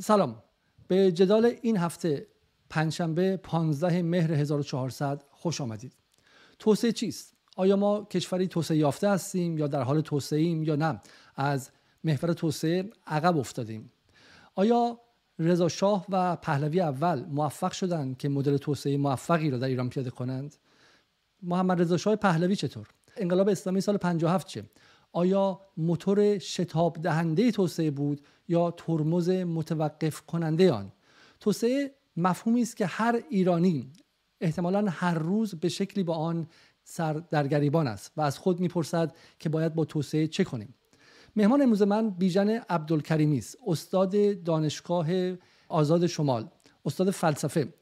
سلام. به جدال این هفته پنجشنبه 15 مهر 1400 خوش آمدید. توسعه چیست؟ آیا ما کشوری توسعه یافته هستیم یا در حال توسعه ایم یا نه؟ از محور توسعه عقب افتادیم. آیا رضا شاه و پهلوی اول موفق شدند که مدل توسعه موفقی را در ایران پیاده کنند؟ محمد رضا شاه پهلوی چطور؟ انقلاب اسلامی سال 57 چه؟ آیا موتور شتاب دهنده توسعه بود یا ترمز متوقف کننده آن توسعه مفهومی است که هر ایرانی احتمالا هر روز به شکلی با آن سر در گریبان است و از خود می‌پرسد که باید با توسعه چه کنیم. مهمان امروز من بیژن عبدالکریمی است استاد دانشگاه آزاد شمال استاد فلسفه.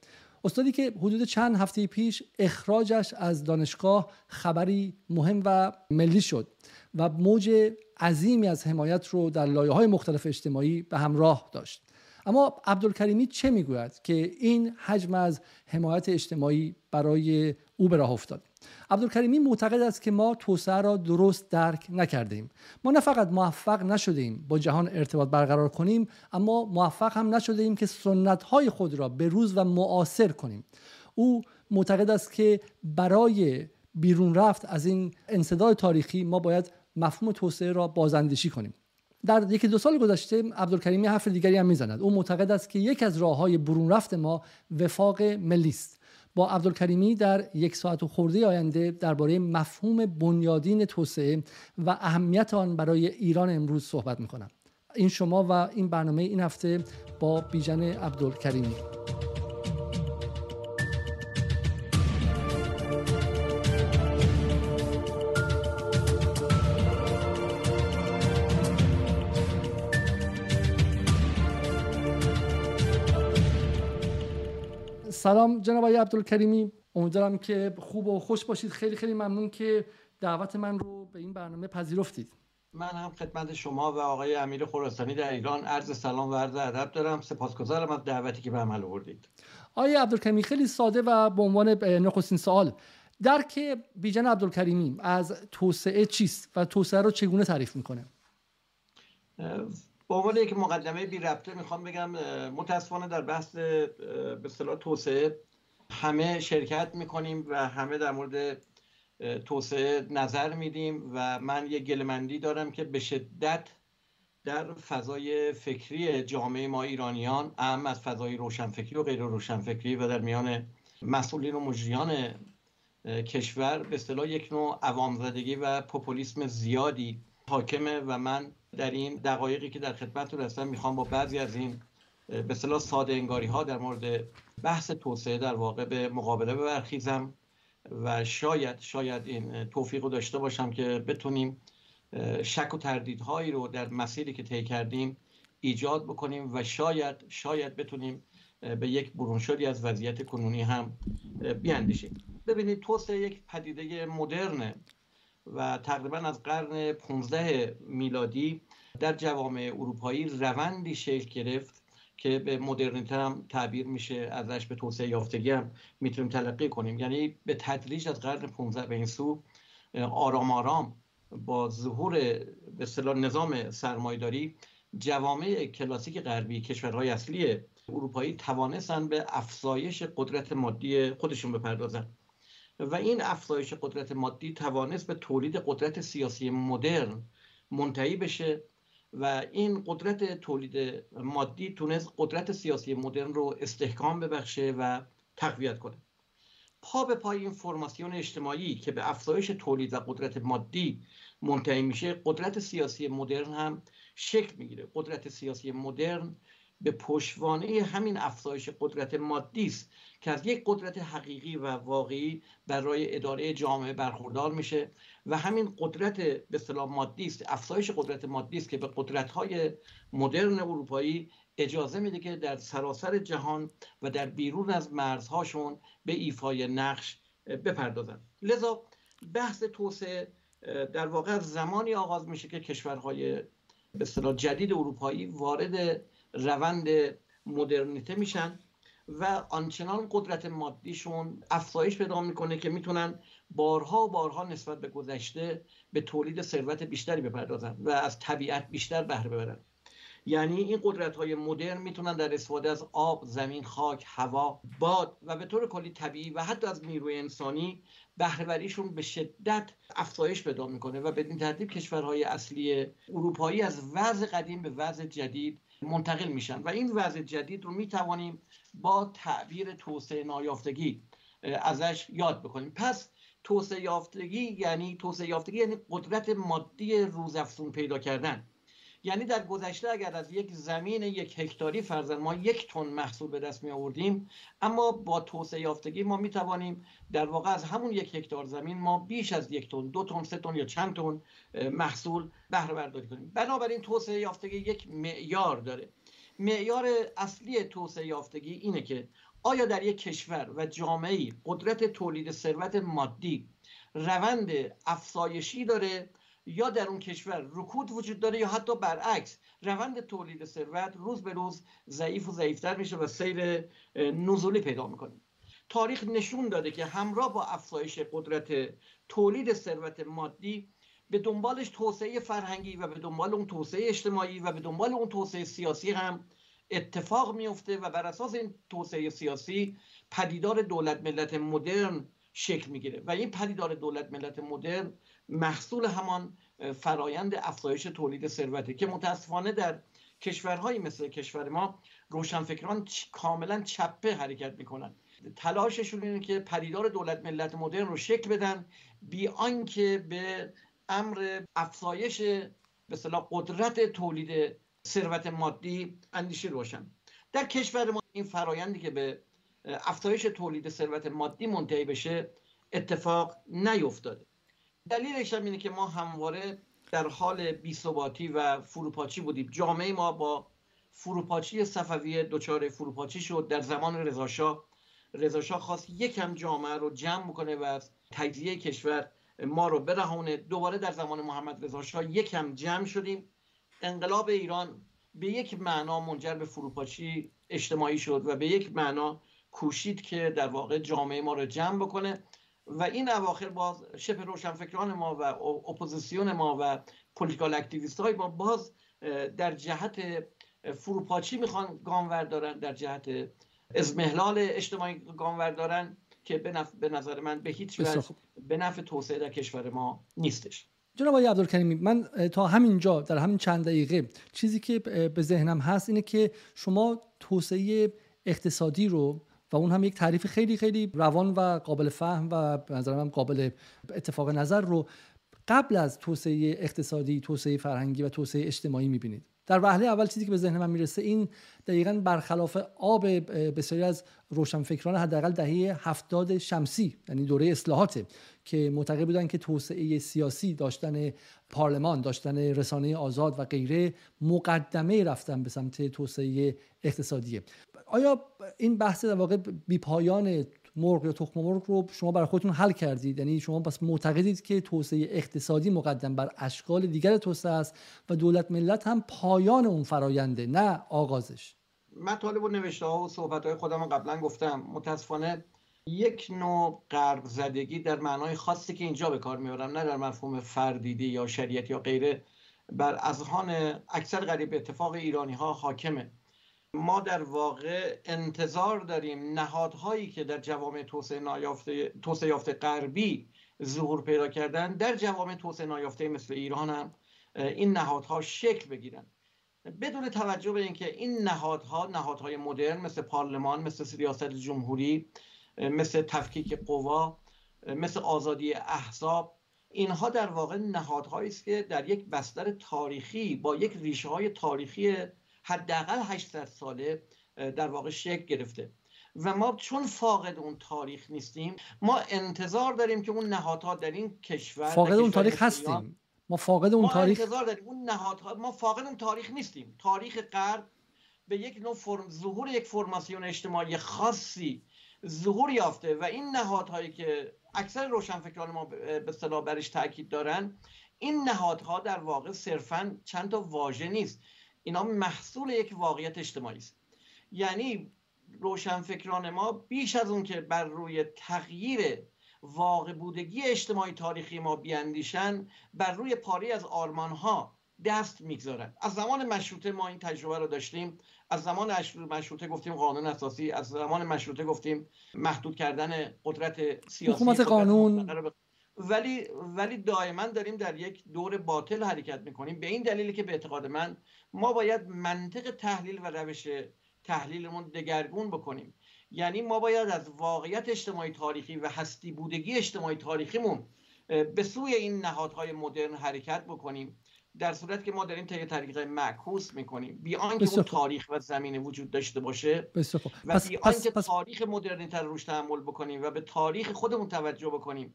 استادی که حدود چند هفته پیش اخراجش از دانشگاه خبری مهم و ملی شد و موج عظیمی از حمایت رو در لایه های مختلف اجتماعی به همراه داشت. اما عبدالکریمی چه می‌گوید که این حجم از حمایت اجتماعی برای او به راه افتاد؟ عبدالکریمی معتقد است که ما توسعه را درست درک نکردیم ما نه فقط موفق نشدیم با جهان ارتباط برقرار کنیم اما موفق هم نشدیم که سنت های خود را به روز و معاصر کنیم. او معتقد است که برای بیرون رفت از این انصداد تاریخی ما باید مفهوم توسعه را بازاندیشی کنیم. در یکی دو سال گذشته عبدالکریمی حرف دیگری هم می‌زند. او معتقد است که یک از راه های برون رفت ما وفاق ملی است. با عبدالکریمی در یک ساعت و خورده آینده درباره مفهوم بنیادین توسعه و اهمیت آن برای ایران امروز صحبت می‌کنم. این شما و این برنامه این هفته با بیژن عبدالکریمی. سلام جناب آقای عبدالکریمی. امیدوارم که خوب و خوش باشید. خیلی خیلی ممنون که دعوت من رو به این برنامه پذیرفتید. من هم خدمت شما و آقای امیر خراسانی در ایران عرض سلام و عرض ادب دارم. سپاسگزارم از دعوتی که به عمل آوردید. آقای عبدالکریمی خیلی ساده و به عنوان نخستین سوال درک بیژن عبدالکریمی از توسعه چیست و توسعه رو چگونه تعریف می‌کنه؟ به عنوان یک مقدمه بی ربطه می‌خوام بگم متاسفانه در بحث به اصطلاح توسعه همه شرکت می‌کنیم و همه در مورد توسعه نظر میدیم و من یک گلمندی دارم که به شدت در فضای فکری جامعه ما ایرانیان اهم از فضای روشنفکری و غیر روشنفکری و در میان مسئولین و مجریان کشور به اصطلاح یک نوع عوام زدگی و پوپولیسم زیادی حاکمه و من در این دقایقی که در خدمتتون هستم می‌خوام با بعضی از این به اصطلاح ساده انگاری ها در مورد بحث توسعه در واقع به مقابله ببرخیزم و شاید شاید این توفیق رو داشته باشم که بتونیم شک و تردیدهایی رو در مسیری که طی کردیم ایجاد بکنیم و شاید شاید بتونیم به یک برونشدی از وضعیت کنونی هم بیاندیشیم. ببینید توسعه یک پدیده مدرنه. و تقریبا از قرن 15 میلادی در جوامع اروپایی روندی شکل گرفت که به مدرنیته هم تعبیر میشه ازش به توسعه یافتگی هم می‌تونیم تلقی کنیم. یعنی به تدریج از قرن 15 به این سو آرام آرام با ظهور به اصطلاح نظام سرمایداری جوامع کلاسیک غربی کشورهای اصلی اروپایی توانستن به افزایش قدرت مادی خودشون بپردازن. و این افزایش قدرت مادی توانست به تولید قدرت سیاسی مدرن منتهی بشه و این قدرت تولید مادی تونست قدرت سیاسی مدرن رو استحکام ببخشه و تقویت کنه. پا به پای این فرماسیون اجتماعی که به افزایش تولید و قدرت مادی منتهی میشه قدرت سیاسی مدرن هم شکل می‌گیره. قدرت سیاسی مدرن به پشتوانه همین افزایش قدرت مادی است که از یک قدرت حقیقی و واقعی برای اداره جامعه برخوردار میشه و همین قدرت به اصطلاح مادی است افزایش قدرت مادی است که به قدرت های مدرن اروپایی اجازه میده که در سراسر جهان و در بیرون از مرزهاشون به ایفای نقش بپردازن لذا بحث توسعه در واقع زمانی آغاز میشه که کشورهای به جدید اروپایی وارد روند مدرنیته میشن و آنچنان قدرت مادیشون افزایش پیدا می‌کنه که می‌تونن بارها و بارها نسبت به گذشته به تولید ثروت بیشتری بپردازن و از طبیعت بیشتر بهره ببرن. یعنی این قدرت های مدرن می‌تونن در استفاده از آب، زمین، خاک، هوا، باد و به طور کلی طبیعی و حتی از نیروی انسانی بهرهوریشون به شدت افزایش پیدا می‌کنه و بدین ترتیب کشورهای اصلی اروپایی از وضع قدیم به وضع جدید منتقل میشن و این وضع جدید رو می‌توانیم با تعبیر توسعه نایافتگی ازش یاد بکنیم. پس توسعه یافتگی یعنی توسعه یافتگی یعنی قدرت مادی روزافزون پیدا کردن. یعنی در گذشته اگر از یک زمین یک هکتاری فرزن ما یک تن محصول به دست می آوردیم اما با توسعه یافتگی ما می توانیم در واقع از همون یک هکتار زمین ما بیش از یک تن دو تن سه تن یا چند تن محصول بهره برداری کنیم. بنابراین توسعه یافتگی یک معیار داره. معیار اصلی توسعه یافتگی اینه که آیا در یک کشور و جامعه قدرت تولید ثروت مادی روند افزایشی داره یا در اون کشور رکود وجود داره یا حتی برعکس روند تولید ثروت روز به روز ضعیف و ضعیفتر میشه و سیر نزولی پیدا می‌کنه. تاریخ نشون داده که همراه با افزایش قدرت تولید ثروت مادی به دنبالش توسعه فرهنگی و به دنبال اون توسعه اجتماعی و به دنبال اون توسعه سیاسی هم اتفاق میفته و بر اساس این توسعه سیاسی پدیدار دولت ملت مدرن شکل می‌گیره. و این پدیدار دولت ملت مدرن محصول همان فرایند افزایش تولید ثروته که متاسفانه در کشورهایی مثل کشور ما روشنفکران کاملا چپه حرکت می‌کنن. تلاششون اینه که پدیدار دولت ملت مدرن رو شکل بدن بی آنکه به امر افزایش به قدرت تولید ثروت مادی اندیشه روشن. در کشور ما این فرایندی که به افزایش تولید ثروت مادی منتهی بشه اتفاق نیفتاده. دلیلش هم اینه که ما همواره در حال بیثباتی و فروپاچی بودیم. جامعه ما با فروپاچی صفوی دچار فروپاچی شد. در زمان رضاشاه رضاشاه خواست یکم جامعه رو جمع بکنه و از تجزیه کشور ما رو برهونه دوباره در زمان محمد رضا شاه یکم جمع شدیم. انقلاب ایران به یک معنا منجر به فروپاشی اجتماعی شد و به یک معنا کوشید که در واقع جامعه ما رو جمع بکنه. و این اواخر باز شبه روشنفکران ما و اپوزیسیون ما و political activist های ما باز در جهت فروپاشی می‌خوان گام دارن در جهت اضمحلال اجتماعی گام دارن که به, نظر من به هیچ وجه به نفع توسعه در کشور ما نیستش. جناب آقای عبدالکریمی من تا همین جا در همین چند دقیقه چیزی که به ذهنم هست اینه که شما توسعه اقتصادی رو و اون هم یک تعریف خیلی خیلی روان و قابل فهم و به من قابل اتفاق نظر رو قبل از توسعه اقتصادی، توسعه فرهنگی و توسعه اجتماعی می‌بینید. در وهله اول چیزی که به ذهن من می‌رسه این دقیقا برخلاف آب بسیاری از روشنفکران حداقل دهه هفتاد شمسی یعنی دوره اصلاحاته که معتقد بودن که توسعه سیاسی داشتن پارلمان داشتن رسانه آزاد و غیره مقدمه رفتن به سمت توسعه اقتصادیه آیا این بحث در واقع بیپایان مرغ یا تخم مرغ رو شما برای خودتون حل کردید؟ یعنی شما پس معتقدید که توسعه اقتصادی مقدم بر اشکال دیگر توسعه است و دولت ملت هم پایان اون فراینده نه آغازش؟ مطالب و نوشته ها و صحبت های خودم قبلا گفتم. متاسفانه یک نوع غرب زدگی در معنای خاصی که اینجا به کار میارم نه در مفهوم فردیدی یا شریعت یا غیره بر اذهان اکثر غریب اتفاق ایرانی ها حاکمه. ما در واقع انتظار داریم نهادهایی که در جوامع توسعه نایافته توسعه یافته غربی ظهور پیدا کردن در جوامع توسعه نایافته مثل ایران هم این نهادها شکل بگیرن. بدون توجه به اینکه این نهادها نهادهای مدرن مثل پارلمان مثل سیاست جمهوری مثل تفکیک قوا مثل آزادی احزاب اینها در واقع نهادهایی است که در یک بستر تاریخی با یک ریشه های تاریخی حداقل 800 ساله در واقع شکل گرفته. و ما چون فاقد اون تاریخ نیستیم ما انتظار داریم که اون نهادها در این کشور فاقد اون تاریخ هستیم. ما فاقد اون تاریخ انتظار داریم اون نهادها ما فاقد اون تاریخ نیستیم. تاریخ غرب به یک نوع فرم ظهور یک فرماسیون اجتماعی خاصی ظهور یافته و این نهادهایی که اکثر روشنفکران ما به اصطلاح برش تاکید دارن این نهادها در واقع صرفا چند تا واژه نیست. اینا محصول یک واقعیت اجتماعی است. یعنی روشنفکران ما بیش از اون که بر روی تغییر واقع بودگی اجتماعی تاریخی ما بیاندیشن بر روی پاری از آرمان ها دست می‌گذارن. از زمان مشروطه ما این تجربه رو داشتیم. از زمان مشروطه گفتیم قانون اساسی از زمان مشروطه گفتیم محدود کردن قدرت سیاسی حکومت قانون. ولی ولی دائما داریم در یک دور باطل حرکت می‌کنیم. به این دلیلی که به اعتقاد من ما باید منطق تحلیل و روش تحلیلمون دگرگون بکنیم. یعنی ما باید از واقعیت اجتماعی تاریخی و هستی بودگی اجتماعی تاریخیمون به سوی این نهادهای مدرن حرکت بکنیم. در صورت که ما داریم طی طریق معکوس می‌کنیم. بی آنکه اون تاریخ و زمینه وجود داشته باشه و بی آنکه تاریخ مدرنیتر روش تحمل بکنیم و به تاریخ خودمون توجه بکنیم.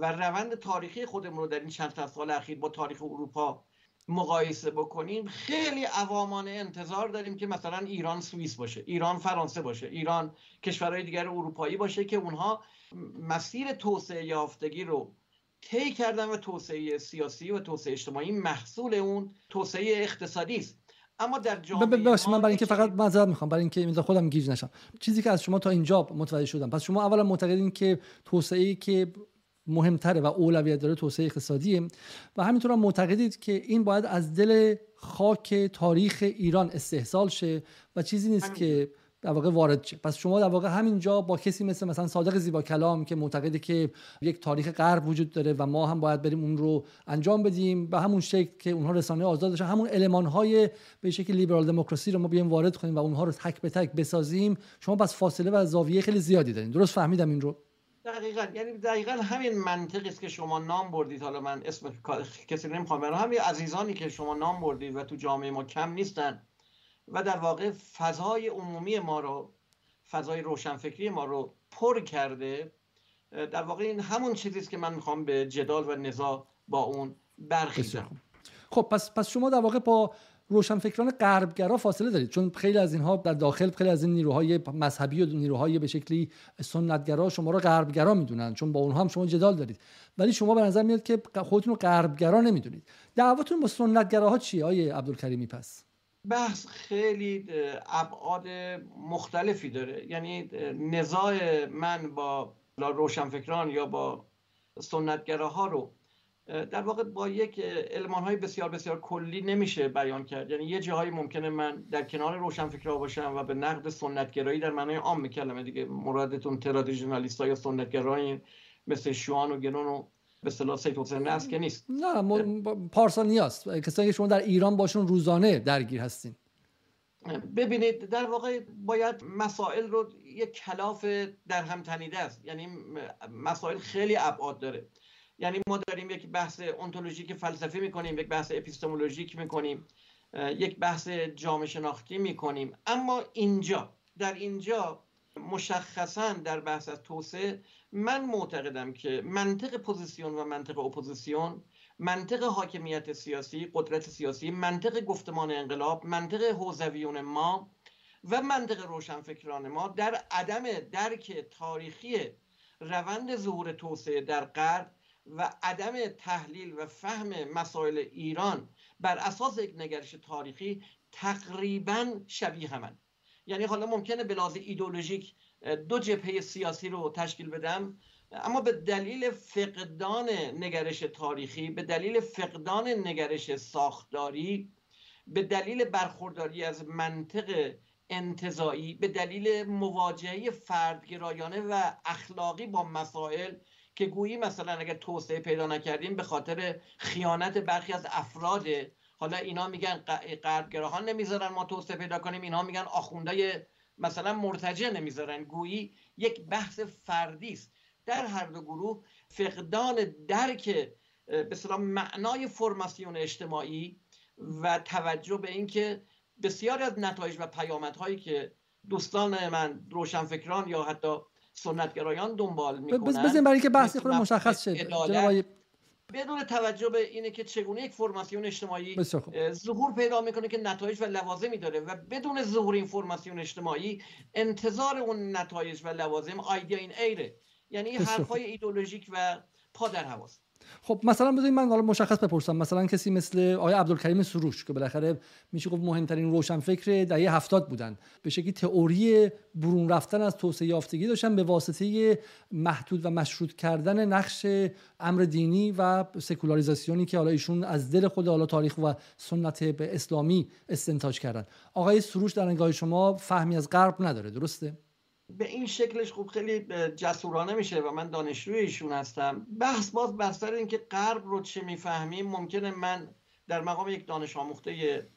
و روند تاریخی خودمون رو در این چند سال اخیر با تاریخ اروپا مقایسه بکنیم خیلی عوامانه انتظار داریم که مثلا ایران سوئیس باشه ایران فرانسه باشه ایران کشورهای دیگر اروپایی باشه که اونها مسیر توسعه یافتگی رو طی کردن و توسعه سیاسی و توسعه اجتماعی محصول اون توسعه اقتصادی است. اما در جامعه ببخشید من برای اینکه فقط معذرت می‌خوام برای اینکه خودم گیج نشم. چیزی که از شما تا اینجا متوجه شدم. پس شما اولا معتقدین که توسعه که مهمتره و اولویت داره توسعه اقتصادیه. و همینطور هم معتقدید که این باید از دل خاک تاریخ ایران استحصال شه و چیزی نیست که در واقع وارد شه. پس شما در واقع همینجا با کسی مثل مثلا صادق زیبا کلام که معتقده که یک تاریخ غرب وجود داره و ما هم باید بریم اون رو انجام بدیم به همون شکل که اونها رسانه آزاد داشتن همون المان های به شکل لیبرال دموکراسی رو ما بیایم وارد کنیم و اونها رو تک به تک بسازیم شما پس فاصله و زاویه خیلی زیادی دارین. درست فهمیدم این رو؟ دقیقا. یعنی دقیقا همین منطقی است که شما نام بردید. حالا من اسم کسی نمی‌خوام برم. همین عزیزانی که شما نام بردید و تو جامعه ما کم نیستن و در واقع فضای عمومی ما رو فضای روشنفکری ما رو پر کرده در واقع این همون چیزی است که من می‌خوام به جدال و نزاع با اون برخیزم. خب پس پس شما در واقع با روشنفکران غربگرا فاصله دارید. چون خیلی از اینها در داخل خیلی از این نیروهای مذهبی و نیروهای به شکلی سنتگرا شما رو غربگرا می‌دونن. چون با اونها هم شما جدال دارید. ولی شما به نظر میاد که خودتون رو غربگرا نمی‌دونید. دعواتون با سنتگراها چیه آیه عبدالکریمی پس؟ بحث خیلی ابعاد مختلفی داره. یعنی نزاع من با روشنفکران یا با سنتگراها رو در واقع با یک علمان های بسیار بسیار کلی نمیشه بیان کرد. یعنی یه جاهایی ممکنه من در کنار روشنفکرها باشم و به نقد سنتگرایی در معنای عام کلمه دیگه مرادتون ترادیژنالیست ها یا سنتگرایی مثل شوان و گنون و به اصطلاح سید حسین نست که نیست. نه پارسال نیاست کسانی که شما در ایران باشون روزانه درگیر هستین. ببینید در واقع باید مسائل رو یک کلاف در هم تنیده است. یعنی مسائل خیلی ابعاد داره. یعنی ما داریم یک بحث انتولوژیک فلسفی می‌کنیم یک بحث اپیستمولوژیک می‌کنیم یک بحث جامعه شناختی می‌کنیم. اما اینجا در اینجا مشخصا در بحث از توسعه من معتقدم که منطق پوزیسیون و منطق اپوزیسیون منطق حاکمیت سیاسی قدرت سیاسی منطق گفتمان انقلاب منطق حوزویون ما و منطق روشنفکران ما در عدم درک تاریخی روند ظهور توسعه در غرب و عدم تحلیل و فهم مسائل ایران بر اساس یک نگرش تاریخی تقریبا شبیه همن. یعنی حالا ممکنه به لحاظ ایدولوژیک دو جبهه سیاسی رو تشکیل بدم اما به دلیل فقدان نگرش تاریخی به دلیل فقدان نگرش ساختاری به دلیل برخورداری از منطق انتظایی به دلیل مواجهه فردگرایانه و اخلاقی با مسائل که گویی مثلا اگر توسعه پیدا نکردیم به خاطر خیانت برخی از افراد حالا اینا میگن غربگراهان نمی‌ذارن ما توسعه پیدا کنیم اینا میگن آخوندای مثلا مرتجع نمی‌ذارن. گویی یک بحث فردی است. در هر دو گروه فقدان درک به معنای فرماسیون اجتماعی و توجه به اینکه بسیاری از نتایج و پیامدهایی که دوستان من روشنفکران یا حتی سنتگرایان دنبال می‌کنن. بزنیم برای که بحثی خود مشخص شد بدون توجه به اینه که چگونه یک فرماسیون اجتماعی ظهور پیدا می‌کنه که نتایج و لوازمی داره و بدون ظهور این فرماسیون اجتماعی انتظار اون نتایج و لوازم آیدیا این ایره یعنی حرفای ایدولوژیک و پا در هواست. خب مثلا بذارید من حالا مشخص بپرسم. مثلا کسی مثل آقای عبدالکریم سروش که بالاخره میشه گفت مهمترین روشنفکر دهه هفتاد بودن به شکلی تئوری برون رفتن از توسعه یافتگی داشتن به واسطه محدود و مشروط کردن نقش امر دینی و سکولاریزاسیونی که حالا ایشون از دل خود حالا تاریخ و سنت به اسلامی استنتاج کردن. آقای سروش در نگاه شما فهمی از غرب نداره درسته؟ به این شکلش خوب خیلی جسورانه میشه و من دانشجوی ایشون هستم. بحث باز بر سر اینکه غرب رو چه می‌فهمیم ممکنه من در مقام یک دانش آموخته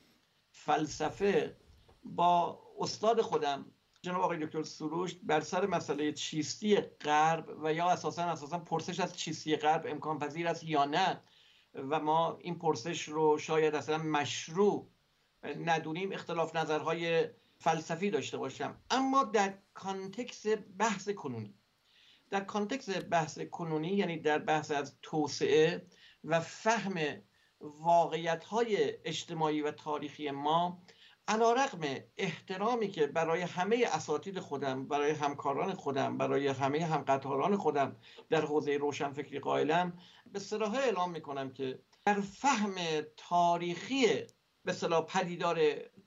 فلسفه با استاد خودم جناب آقای دکتر سروش بر سر مسئله چیستی غرب و یا اساسا اساسا پرسش از چیستی غرب امکان پذیر است یا نه و ما این پرسش رو شاید اصلا مشروع ندونیم. اختلاف نظرهای فلسفی داشته باشم. اما در context بحث کنونی. در context بحث کنونی یعنی در بحث از توسعه و فهم واقعیت های اجتماعی و تاریخی ما علا رقم احترامی که برای همه اساتید خودم برای همکاران خودم برای همه همقطاران خودم در حوزه روشنفکری قائلم به صراحه اعلام می‌کنم که در فهم تاریخی به صلاح پدیدار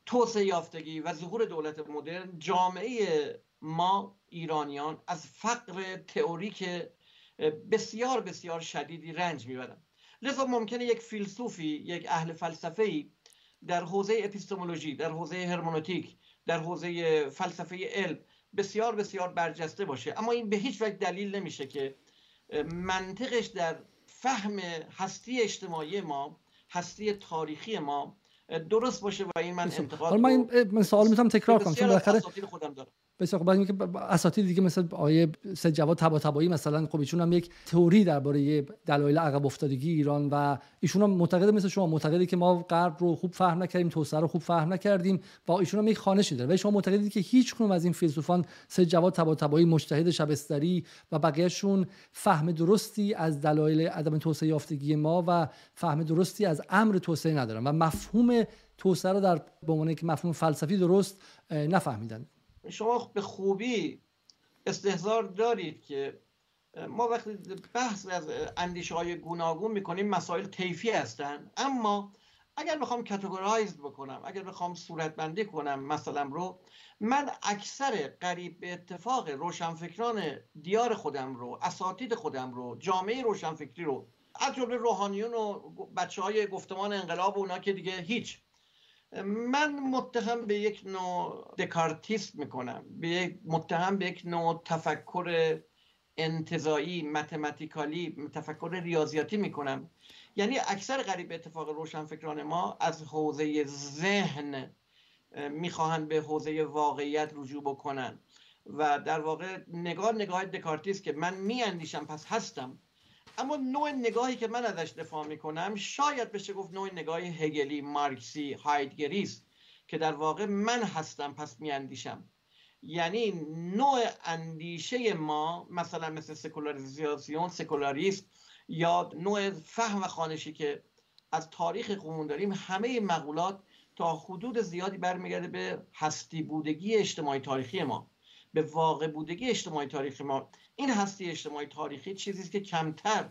توسعه یافتگی و ظهور دولت مدرن جامعه ما ایرانیان از فقر تئوریک بسیار بسیار شدیدی رنج می‌برن. لذا ممکنه یک فیلسوفی یک اهل فلسفه ای در حوزه اپیستمولوژی در حوزه هرمونوتیک در حوزه فلسفه علم بسیار بسیار برجسته باشه. اما این به هیچ وجه دلیل نمیشه که منطقش در فهم هستی اجتماعی ما هستی تاریخی ما درست باشه و این من انتقاد من من سوال می‌تونم تکرار کنم چون بالاخره خودم دارم. بسیار خب اینکه اساتید دیگه مثل آیه سید جواد طباطبایی مثلا خب ایشون هم یک تئوری درباره دلایل عقب افتادگی ایران و ایشون هم معتقد مثل شما معتقدی که ما غرب رو خوب فهم نکردیم توسعه رو خوب فهم نکردیم و ایشون هم یک خانشی داره. و شما معتقدید که هیچ کنون از این فیلسوفان سید جواد طباطبایی مجتهد شبستری و بقیهشون فهم درستی از دلایل عدم توسعه یافتگی ما و فهم درستی از امر توسعه ندارن و مفهوم توسعه رو در به عنوان یک مفهوم فلسفی درست نفهمیدن. شما به خوبی استهزار دارید که ما وقتی بحث از اندیشه های گوناگون می‌کنیم مسائل طیفی هستند. اما اگر بخوام کاتگورایز بکنم اگر بخوام صورتبندی کنم مثلا رو من اکثر قریب به اتفاق روشنفکران دیار خودم رو اساتید خودم رو جامعه روشنفکری رو از جمله روحانیون و بچه های گفتمان انقلاب و اونا که دیگه هیچ من متهم به یک نوع دکارتیست می‌کنم به یک متهم به یک نوع تفکر انتظایی متمتیکالی تفکر ریاضیاتی می‌کنم یعنی اکثر قریب اتفاق روشنفکران ما از حوزه ذهن می‌خواهند به حوزه واقعیت رجوع بکنن. و در واقع نگاه نگاه دکارتیست که من میاندیشم پس هستم. اما نوع نگاهی که من ازش دفاع می‌کنم شاید بشه گفت نوع نگاه هگلی مارکسی هایدگری که در واقع من هستم پس میاندیشم. یعنی نوع اندیشه ما مثلا مثل سکولاریزاسیون سکولاریست یا نوع فهم و خانشی که از تاریخ قومون داریم همه مقولات تا حدود زیادی برمیگرده به هستی بودگی اجتماعی تاریخی ما. به واقع بودگی اجتماعی تاریخی ما. این هستی اجتماعی تاریخی چیزی که کمتر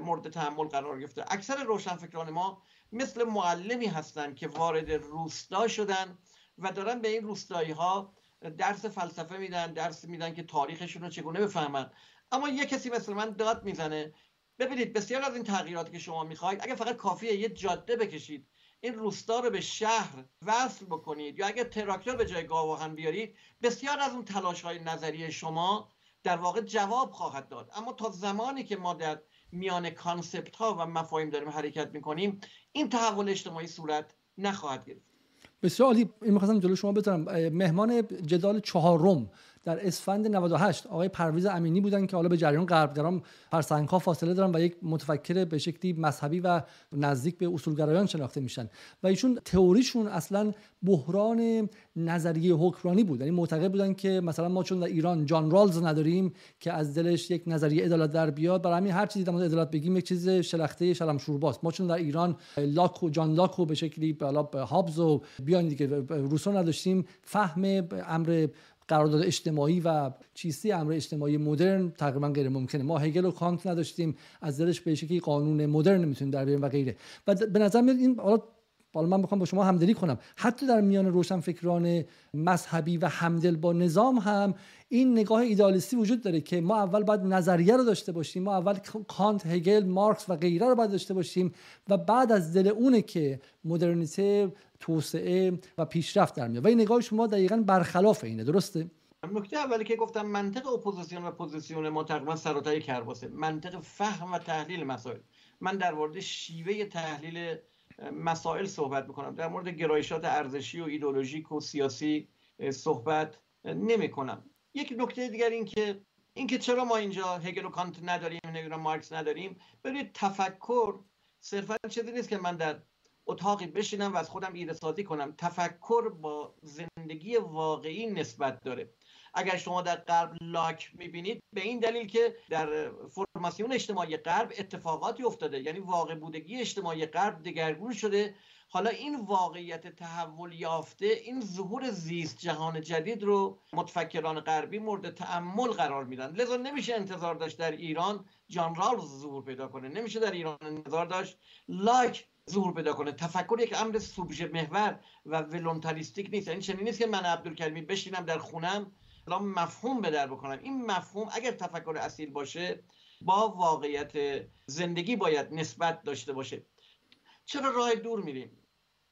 مورد تحمل قرار گرفته. اکثر روشنفکران ما مثل معلمی هستند که وارد روستا شدن و دارن به این روستایی ها درس فلسفه میدن درس میدن که تاریخشون رو چگونه بفهمن. اما یه کسی مثل من داد می‌زنه ببینید بسیار از این تغییراتی که شما می‌خواید اگر فقط کافیه یه جاده بکشید. این روستا رو به شهر وصل بکنید. یا اگر تراکتور به جای گاوهن بیارید بسیار از اون تلاش های نظری شما در واقع جواب خواهد داد. اما تا زمانی که ما در میان concept ها و مفاهیم داریم حرکت می‌کنیم این تحول اجتماعی صورت نخواهد گرفت. بسیار عالی. این می‌خواستم جلو شما بذارم. مهمان جدال چهارم. در اسفند 98 آقای پرویز امینی بودن که حالا به جریان غرب‌گرایان فرسنگ‌ها فاصله دارن و یک متفکر به شکلی مذهبی و نزدیک به اصولگرایان شناخته میشن. و ایشون تئوریشون اصلا بحران نظریه حکمرانی بود. یعنی معتقد بودن که مثلا ما چون در ایران جان رالز نداریم که از دلش یک نظریه عدالت در بیاد برای همین هر چیزی در مورد عدالت بگیم یک چیز شلخته شلم شورباست. ما چون در ایران لاک و جان لاک و به شکلی بالا هابز و بیان دیگه روسو نداشتیم فهم امر قرارداد اجتماعی و چیستی امر اجتماعی مدرن تقریبا غیر ممکنه. ما هگل و کانت نداشتیم از دلش به شکلی قانون مدرن می‌تونیم در بیاریم و غیره. و به نظر میاد این حالا حالا من می‌خوام با شما همدلی کنم. حتی در میان روشنفکران مذهبی و همدل با نظام هم این نگاه ایدئالیستی وجود داره که ما اول باید نظریه رو داشته باشیم ما اول کانت هگل مارکس و غیره رو باید داشته باشیم و بعد از دل اونه که مدرنیته توسعه و پیشرفت در میاد. و این نگاه شما دقیقا برخلاف اینه درسته؟ نکته اولی که گفتم منطق اپوزیسیون و پوزیسیون ما تقریبا سر یه کرباسه. منطق فهم و تحلیل مسائل. من در مورد شیوه تحلیل مسائل صحبت می‌کنم. در مورد گرایشات ارزشی و ایدولوژیک و سیاسی صحبت نمی کنم یک نکته دیگر این که اینکه چرا ما اینجا هگل و کانت نداریم نمی‌دونم مارکس نداریم برای تفکر صرفا چیزی نیست که من در اتاقی بشینم و از خودم ایده سازی کنم. تفکر با زندگی واقعی نسبت داره. اگر شما در غرب لاک می‌بینید به این دلیل که در فرماسیون اجتماعی غرب اتفاقاتی افتاده. یعنی واقع بودگی اجتماعی غرب دگرگون شده. حالا این واقعیت تحول یافته این ظهور زیست جهان جدید رو متفکران غربی مورد تعمل قرار میدن. لذا نمیشه انتظار داشت در ایران جان رالز ظهور پیدا کنه. نمیشه در ایران انتظار داشت لاک ظهور پیدا کنه. تفکر یک امر سوبژه محور و ولونتاریستیک نیست. یعنی چنین نیست که من عبدالکریمی بشینم در خونم مفهوم به در بکنم. این مفهوم اگر تفکر اصیل باشه با واقعیت زندگی باید نسبت داشته باشه. چرا راه دور میریم؟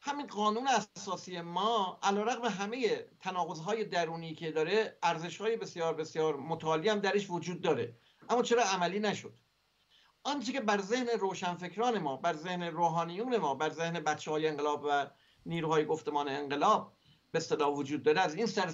همین قانون اساسی ما علیرغم همه تناقضهای درونی که داره ارزشهای بسیار بسیار متعالی هم درش وجود داره. اما چرا عملی نشد؟ آنچه که بر ذهن روشنفکران ما بر ذهن روحانیون ما بر ذهن بچه های انقلاب و نیروهای گفتمان انقلاب به وجود داره از این سر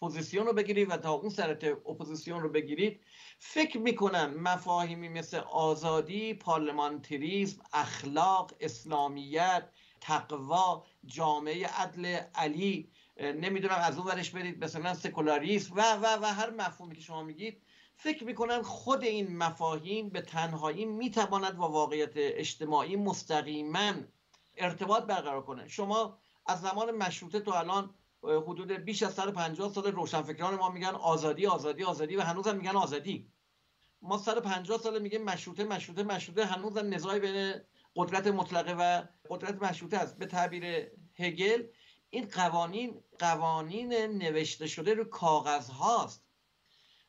پوزیسیون رو بگیرید و تا اون سر اپوزیسیون رو بگیرید فکر می‌کنم مفاهیمی مثل آزادی پارلمانتریزم اخلاق اسلامیت تقوا جامعه عدل علی نمی‌دونم از اون ورش برید مثلا سکولاریسم و و و هر مفهومی که شما میگید. فکر می‌کنم خود این مفاهیم به تنهایی می‌تواند با واقعیت اجتماعی مستقیما ارتباط برقرار کنه. شما از زمان مشروطه تو الان حدود بیش از 150 سال روشنفکران ما میگن آزادی آزادی آزادی و هنوزم میگن آزادی. ما 150 سال میگیم مشروطه مشروطه مشروطه. هنوزم نزاعی بین قدرت مطلقه و قدرت مشروطه است. به تعبیر هگل این قوانین قوانین نوشته شده رو کاغذ هاست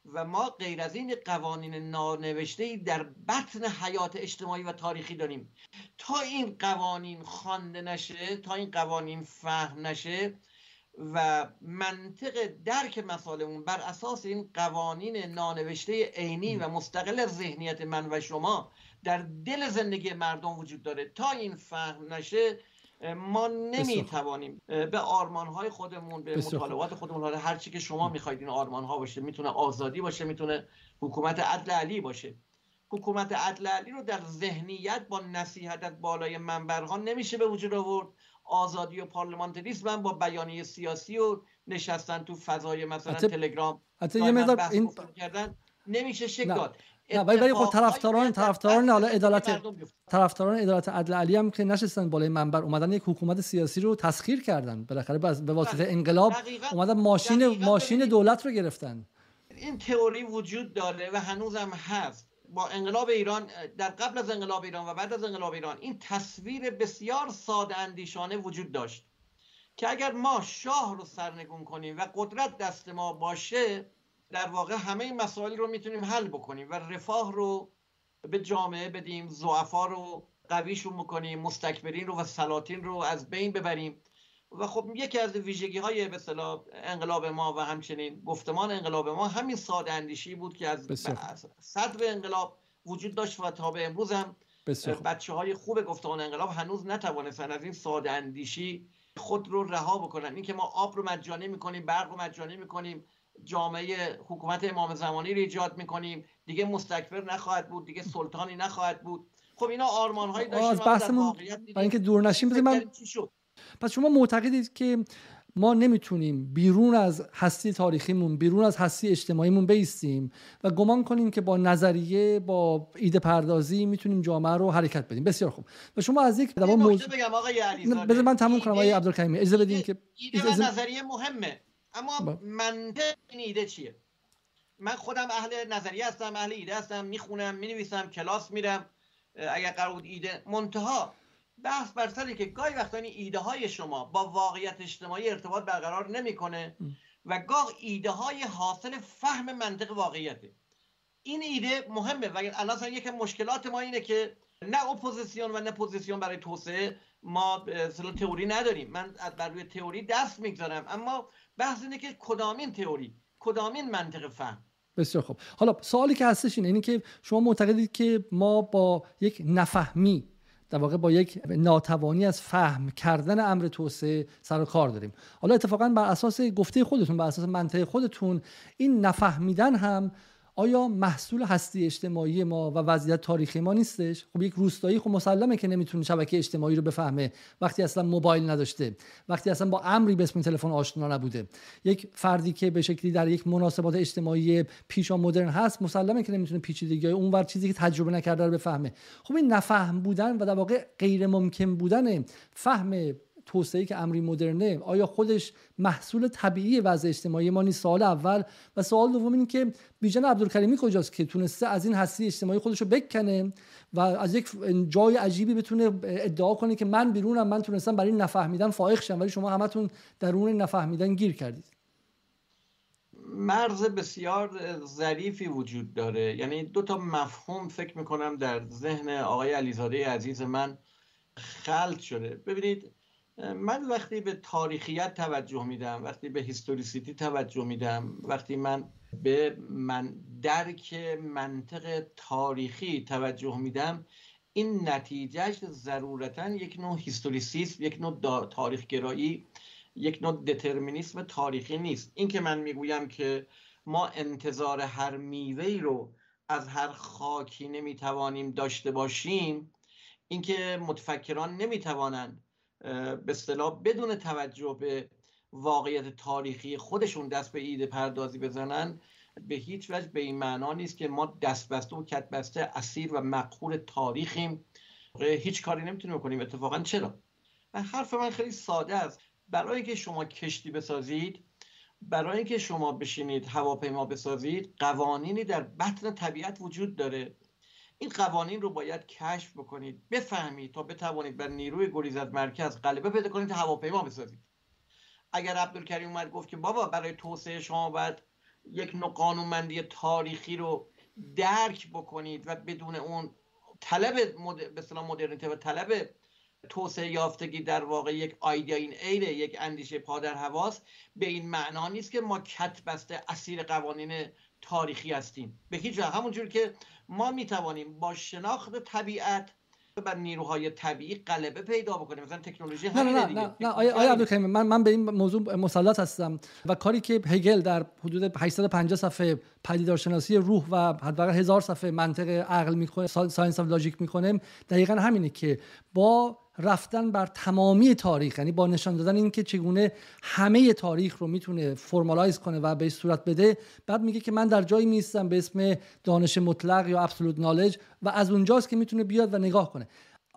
و ما غیر از این قوانین نانوشته ای در بطن حیات اجتماعی و تاریخی داریم. تا این قوانین خوانده نشه تا این قوانین فهم نشه و منطق درک مسائلمون بر اساس این قوانین نانوشته عینی و مستقل از ذهنیت من و شما در دل زندگی مردم وجود داره. تا این فهم نشه ما نمی‌توانیم به آرمان های خودمون به مطالبات خودمون هر چی که شما می‌خواید این آرمان ها باشه می‌تونه آزادی باشه می‌تونه حکومت عدل علی باشه. حکومت عدل علی رو در ذهنیت با نصیحت از بالای منبرها نمیشه به وجود آورد. آزادی و پارلمانتریسم با بیانیه سیاسی و نشستن تو فضای مثلا تلگرام حتی یه مقدار این کردن نمیشه شکل داد. نه ولی ولی خب طرفداران طرفداران حالا عدالت طرفداران عدالت عدل علی هم که نشستن بالای منبر اومدن یک حکومت سیاسی رو تسخیر کردن. بالاخره به واسطه انقلاب اومدن ماشین ماشین دولت رو گرفتن. این تئوری وجود داره و هنوزم هست. با انقلاب ایران در قبل از انقلاب ایران و بعد از انقلاب ایران این تصویر بسیار ساده اندیشانه وجود داشت که اگر ما شاه رو سرنگون کنیم و قدرت دست ما باشه در واقع همه این مسائل رو می‌تونیم حل بکنیم و رفاه رو به جامعه بدیم زعفا رو قویشون بکنیم مستکبرین رو و سلاطین رو از بین ببریم. و خب یکی از ویژگی های به انقلاب ما و همچنین گفتمان انقلاب ما همین ساده اندیشی بود که از صدر انقلاب وجود داشت و تا به امروز هم بچه های خوب گفتمان انقلاب هنوز نتوانستن از این ساده اندیشی خود رو رها بکنن. اینکه ما آب رو مجانی می‌کنیم برق رو مجانی می‌کنیم جامعه حکومت امام زمانی رو ایجاد می‌کنیم دیگه مستکبر نخواهد بود دیگه سلطانی نخواهد بود. خب اینا آرمان هایی داشتیم از بحثمون اینکه دور نشیم من پس شما معتقدید که ما نمی‌تونیم بیرون از هستی تاریخیمون بیرون از هستی اجتماعیمون بیستیم و گمان کنیم که با نظریه با ایده پردازی می‌تونیم جامعه رو حرکت بدیم. بسیار خوب. و شما از یک موضوع بگم آقای بذار من تموم کنم آقای عبدالکریمی. اجازه بدین که ایده و نظریه مهمه. اما با. منطق این ایده چیه؟ من خودم اهل نظریه هستم اهل ایده هستم می‌خونم می‌نویسم کلاس میرم اگر قرار بود ایده منتها بحث بر سری که گاهی وقتا ایده های شما با واقعیت اجتماعی ارتباط برقرار نمی‌کنه و گاه ایده های حاصل فهم منطق واقعیته. این ایده مهمه و الان یک مشکلات ما اینه که نه اپوزیسیون و نه پوزیسیون برای توسعه ما اصلا تئوری نداریم. من بر روی تئوری دست می‌گذارم اما بحث اینه که کدامین تئوری کدامین منطق فهم؟ بسیار خوب. حالا سوالی که هستش اینه, اینه که شما معتقدید که ما با یک نفهمی در واقع با یک ناتوانی از فهم کردن امر توسعه سر و کار داریم. حالا اتفاقا بر اساس گفته خودتون بر اساس منطق خودتون این نفهمیدن هم آیا محصول هستی اجتماعی ما و وضعیت تاریخی ما نیستش؟ خب یک روستایی خب مسلمه که نمی‌تونه شبکه اجتماعی رو بفهمه. وقتی اصلا موبایل نداشته وقتی اصلا با امری به اسم تلفن آشنا نبوده. یک فردی که به شکلی در یک مناسبات اجتماعی پیشا مدرن هست مسلمه که نمی‌تونه پیچیدگی اونور چیزی که تجربه نکرده رو بفهمه. خب این نفهم بودن و در واقع غیر ممکن بودن فهم توسعه که امری مدرنه آیا خودش محصول طبیعی وضع اجتماعی ما نیست؟ سوال اول. و سوال دوم این که بیژن عبدالکریمی کجاست که تونسته از این هستی اجتماعی خودش رو بکنه و از یک جای عجیبی بتونه ادعا کنه که من بیرونم من تونستم برای نفهمیدن فائق شم ولی شما همتون درون نفهمیدن گیر کردید. مرز بسیار ظریفی وجود داره. یعنی دو تا مفهوم فکر می‌کنم در ذهن آقای علیزاده عزیز من خلط شده. ببینید من وقتی به تاریخیت توجه میدم وقتی به هیستوریسیتی توجه میدم وقتی من به من درک منطق تاریخی توجه میدم این نتیجهش ضرورتا یک نوع هیستوریسیسم یک نوع تاریخگرایی یک نوع دترمینیسم تاریخی نیست. این که من می‌گویم که ما انتظار هر میوهی رو از هر خاکی نمی‌توانیم داشته باشیم اینکه متفکران نمی‌توانند به اصطلاح بدون توجه به واقعیت تاریخی خودشون دست به ایده پردازی بزنن به هیچ وجه به این معنا نیست که ما دست بسته و کت بسته اسیر و مقهور تاریخیم. هیچ کاری نمی‌تونیم بکنیم. اتفاقا چرا؟ حرف من خیلی ساده است. برای که شما کشتی بسازید برای اینکه شما بشینید هواپیما بسازید قوانینی در بطن طبیعت وجود داره. این قوانین رو باید کشف بکنید. بفهمید تا بتوانید بر نیروی گریز از مرکز غلبه پیدا کنید هواپیما بسازید. اگر عبدالکریم اومد گفت که بابا برای توسعه شما باید یک نوع قانونمندی تاریخی رو درک بکنید و بدون اون طلب مد... به مدرنیته و طلب توسعه یافتگی در واقع یک آیدیا این ایره یک اندیشه پادر حواس به این معنا نیست که ما کت بسته اسیر قوانین تاریخی هستیم. به هیچ وجه. همونجور که ما می توانیم با شناخت طبیعت بر نیروهای طبیعی غلبه پیدا بکنیم. مثلا تکنولوژی نه نه نه نه. آیا آیا من من به این موضوع مسلط هستم و کاری که هگل در حدود 850 صفحه پدیدارشناسی روح و حداقل هزار صفحه منطق عقل می‌کنه Science of Logic می‌کنه دقیقا همینه که با رفتن بر تمامی تاریخ یعنی با نشان دادن اینکه چگونه همه تاریخ رو می‌تونه فرمالایز کنه و به صورت بده بعد میگه که من در جایی میستم به اسم دانش مطلق یا ابسولوت نالج و از اونجاست که می‌تونه بیاد و نگاه کنه.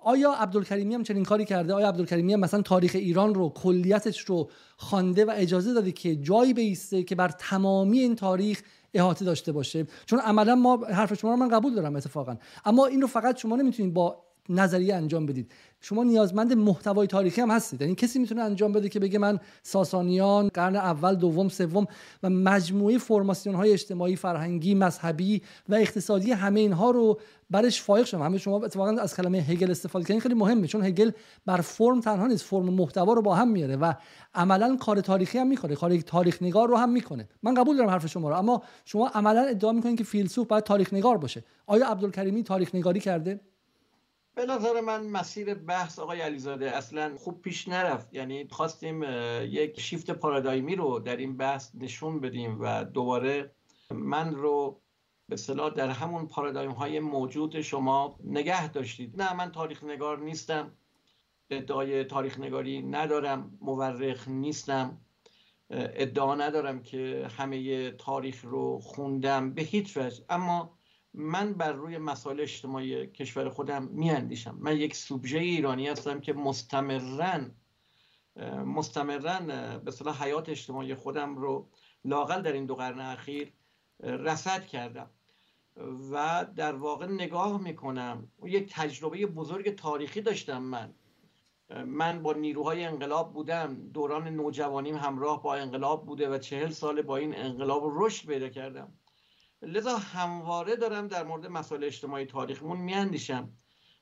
آیا عبدالکریمی هم چنین کاری کرده؟ آیا عبدالکریمی هم مثلا تاریخ ایران رو کلیتش رو خوانده و اجازه داده که جایی بیسته که بر تمامی این تاریخ احاطه داشته باشه؟ چون عملا ما حرف شما رو من قبول دارم اتفاقا. اما این رو فقط شما نمی‌تونید با نظریه انجام بدید. شما نیازمند محتوای تاریخی هم هستید. یعنی کسی می‌تونه انجام بده که بگه من ساسانیان قرن اول دوم سوم و مجموعه فرماسیون های اجتماعی فرهنگی مذهبی و اقتصادی همه اینها رو برش فایق شدم. همه شما اتفاقا از کلمه هگل استفاده کردین خیلی مهمه چون هگل بر فرم تنها نیست فرم محتوا رو با هم میاره و عملا کار تاریخی هم می‌کنه کار تاریخ نگار رو هم می‌کنه. من قبول دارم حرف شما رو اما شما عملا ادعا می‌کنید که فیلسوف باید تاریخ نگار باشه. آیا عبدالکریمی تاریخ نگاری کرده؟ به نظر من مسیر بحث آقای علیزاده اصلا خوب پیش نرفت. یعنی خواستیم یک شیفت پارادایمی رو در این بحث نشون بدیم و دوباره من رو به صلاح در همون پارادایم های موجود شما نگه داشتید. نه من تاریخ نگار نیستم ادعای تاریخ نگاری ندارم مورخ نیستم ادعا ندارم که همه تاریخ رو خوندم به هیچ وجه. اما من بر روی مسائل اجتماعی کشور خودم میاندیشم. من یک سوبژه ایرانی هستم که مستمرا مستمرا به صلاح حیات اجتماعی خودم رو لاقل در این دو قرن اخیر رسد کردم. و در واقع نگاه می‌کنم یک تجربه بزرگ تاریخی داشتم من. من با نیروهای انقلاب بودم دوران نوجوانیم همراه با انقلاب بوده و چهل سال با این انقلاب رشد پیدا کردم. لذا همواره دارم در مورد مسائل اجتماعی تاریخمون میاندیشم.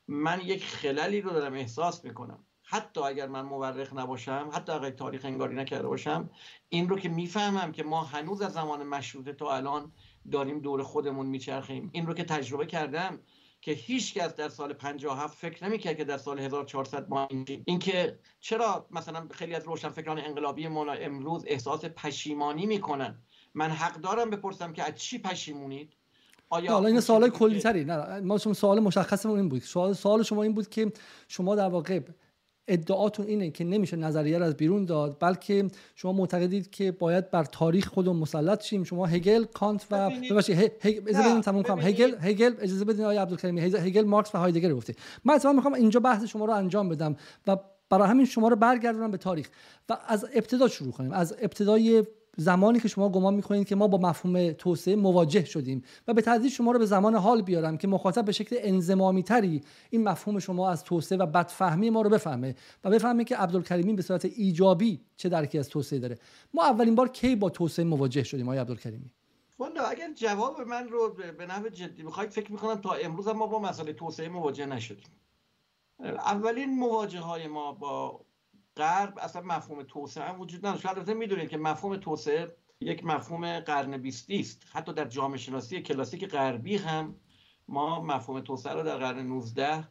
من یک خللی رو دارم احساس می‌کنم. حتی اگر من مورخ نباشم حتی اگر تاریخ انگاری نکرده باشم این رو که می‌فهمم که ما هنوز از زمان مشروطه تا الان داریم دور خودمون میچرخیم. این رو که تجربه کردم که هیچ کس در سال 57 فکر نمی‌کرد که در سال 1400 ما این که چرا مثلا خیلی از روشنفکران انقلابی ما امروز احساس پشیمانی می‌کنن. من حق دارم بپرسم که از چی پشیمونید؟ آیا حالا این سوال کلی تری نه ما شما سوال مشخصمون این بود. سوال سوال شما این بود که شما در واقع ادعاتون اینه که نمیشه نظریه رو از بیرون داد بلکه شما معتقدید که باید بر تاریخ خودمون مسلط شیم. شما هگل کانت و ببخشید اجازه بدین تموم کنم. هگل هگل اجازه بدین آقای عبدالکریمی هگل مارکس و هایدگر گفته. من اتفاقا می‌خوام اینجا بحث شما رو انجام بدم و برای همین شما رو برگردونم به تاریخ. و از ابتدا شروع کنیم. از ابتدای زمانی که شما گمان می‌کنید که ما با مفهوم توسعه مواجه شدیم و به تدریج شما رو به زمان حال بیارم که مخاطب به شکل انزمامی تری این مفهوم شما از توسعه و بدفهمی ما رو بفهمه و بفهمه که عبدالکریمی به صورت ایجابی چه درکی از توسعه داره. ما اولین بار کی با توسعه مواجه شدیم آقای عبدالکریمی؟ والا اگر جواب من رو به نحو جدی بخواید فکر می‌کنم تا امروز ما با مسئله توسعه مواجه نشدیم. اولین مواجه های ما با غرب اصلا مفهوم توسعه هم وجود نداره. البته می‌دونید که مفهوم توسعه یک مفهوم قرن بیستی است. حتی در جامعه شناسی کلاسیک غربی هم ما مفهوم توسعه رو در قرن 19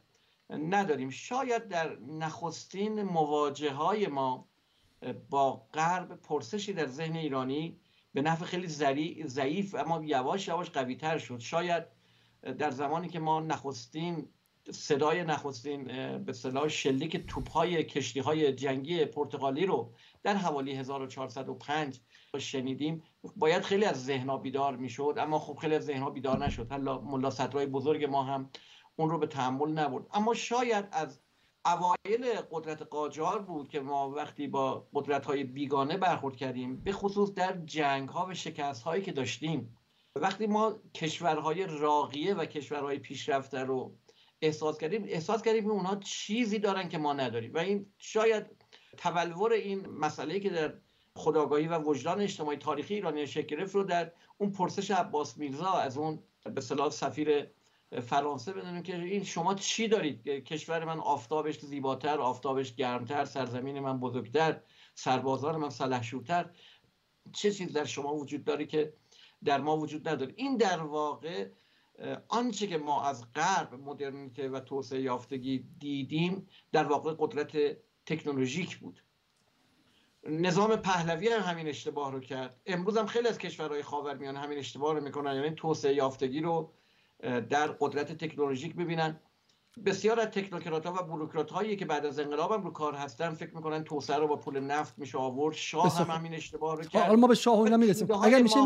نداریم. شاید در نخستین مواجه های ما با غرب پرسشی در ذهن ایرانی به نفع خیلی ضعیف اما یواش یواش قوی تر شد. شاید در زمانی که ما نخستین صدای نخستین به صلاح شلیک توپ های کشتی های جنگی پرتغالی رو در حوالی 1405 شنیدیم. باید خیلی از ذهنها بیدار می‌شد اما خب خیلی از ذهنها بیدار نشد. حالا ملا صدرای بزرگ ما هم اون رو به تحمل نبرد. اما شاید از اوایل قدرت قاجار بود که ما وقتی با قدرت های بیگانه برخورد کردیم به خصوص در جنگ ها و شکست هایی که داشتیم وقتی ما کشورهای راقیه و کشورهای پیشرفته رو احساس کردیم احساس کردیم که اونها چیزی دارن که ما نداریم. و این شاید تبلور این مسئله که در خداگاهی و وجدان اجتماعی تاریخی ایرانی شکل گرفت رو در اون پرسش عباس میرزا از اون به صلاح سفیر فرانسه بدونیم که این شما چی دارید؟ کشور من آفتابش زیباتر آفتابش گرمتر سرزمین من بزرگتر سربازان من سلحشورتر چه چیز در شما وجود داره که در ما وجود نداره؟ این در واقع آنچه که ما از غرب مدرنیته و توسعه یافتگی دیدیم در واقع قدرت تکنولوژیک بود. نظام پهلوی هم همین اشتباه رو کرد. امروز هم خیلی از کشورهای خاورمیانه همین اشتباه رو می‌کنن یعنی توسعه یافتگی رو در قدرت تکنولوژیک ببینن بسیار از تکنوکرات ها و بروکرات هایی که بعد از انقلاب هم رو کار هستن فکر می‌کنن توسعه رو با پول نفت میشه آورد. شاه هم همین اشتباه رو کرد. ما به شاه اینا می‌رسیم. اگر میشه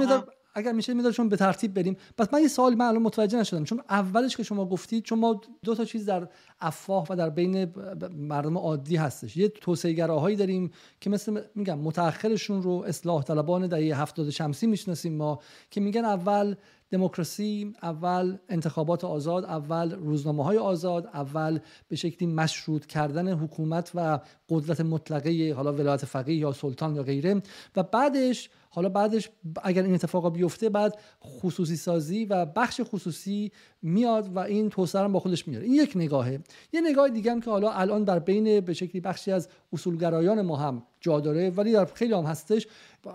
اگر میشه میذار چون به ترتیب بریم. پس من یه سوال من الان متوجه نشدم. چون اولش که شما گفتید چون ما دو تا چیز در افواه و در بین مردم عادی هستش. یه توسعه گراهایی داریم که مثل میگم متأخرشون رو اصلاح طلبان دهه 70 شمسی می‌شناسیم ما که میگن اول دموکراسی اول انتخابات آزاد اول روزنامه های آزاد اول به شکلی مشروط کردن حکومت و قدرت مطلقه حالا ولایت فقیه یا سلطان یا غیره. و بعدش حالا بعدش اگر این اتفاقا بیفته بعد خصوصی سازی و بخش خصوصی میاد و این توسعه با خودش میاره. این یک نگاهه. یه نگاه دیگه هم که حالا الان در بین به شکلی بخشی از اصولگرایان ما هم جا داره ولی در خیلی هم هستش.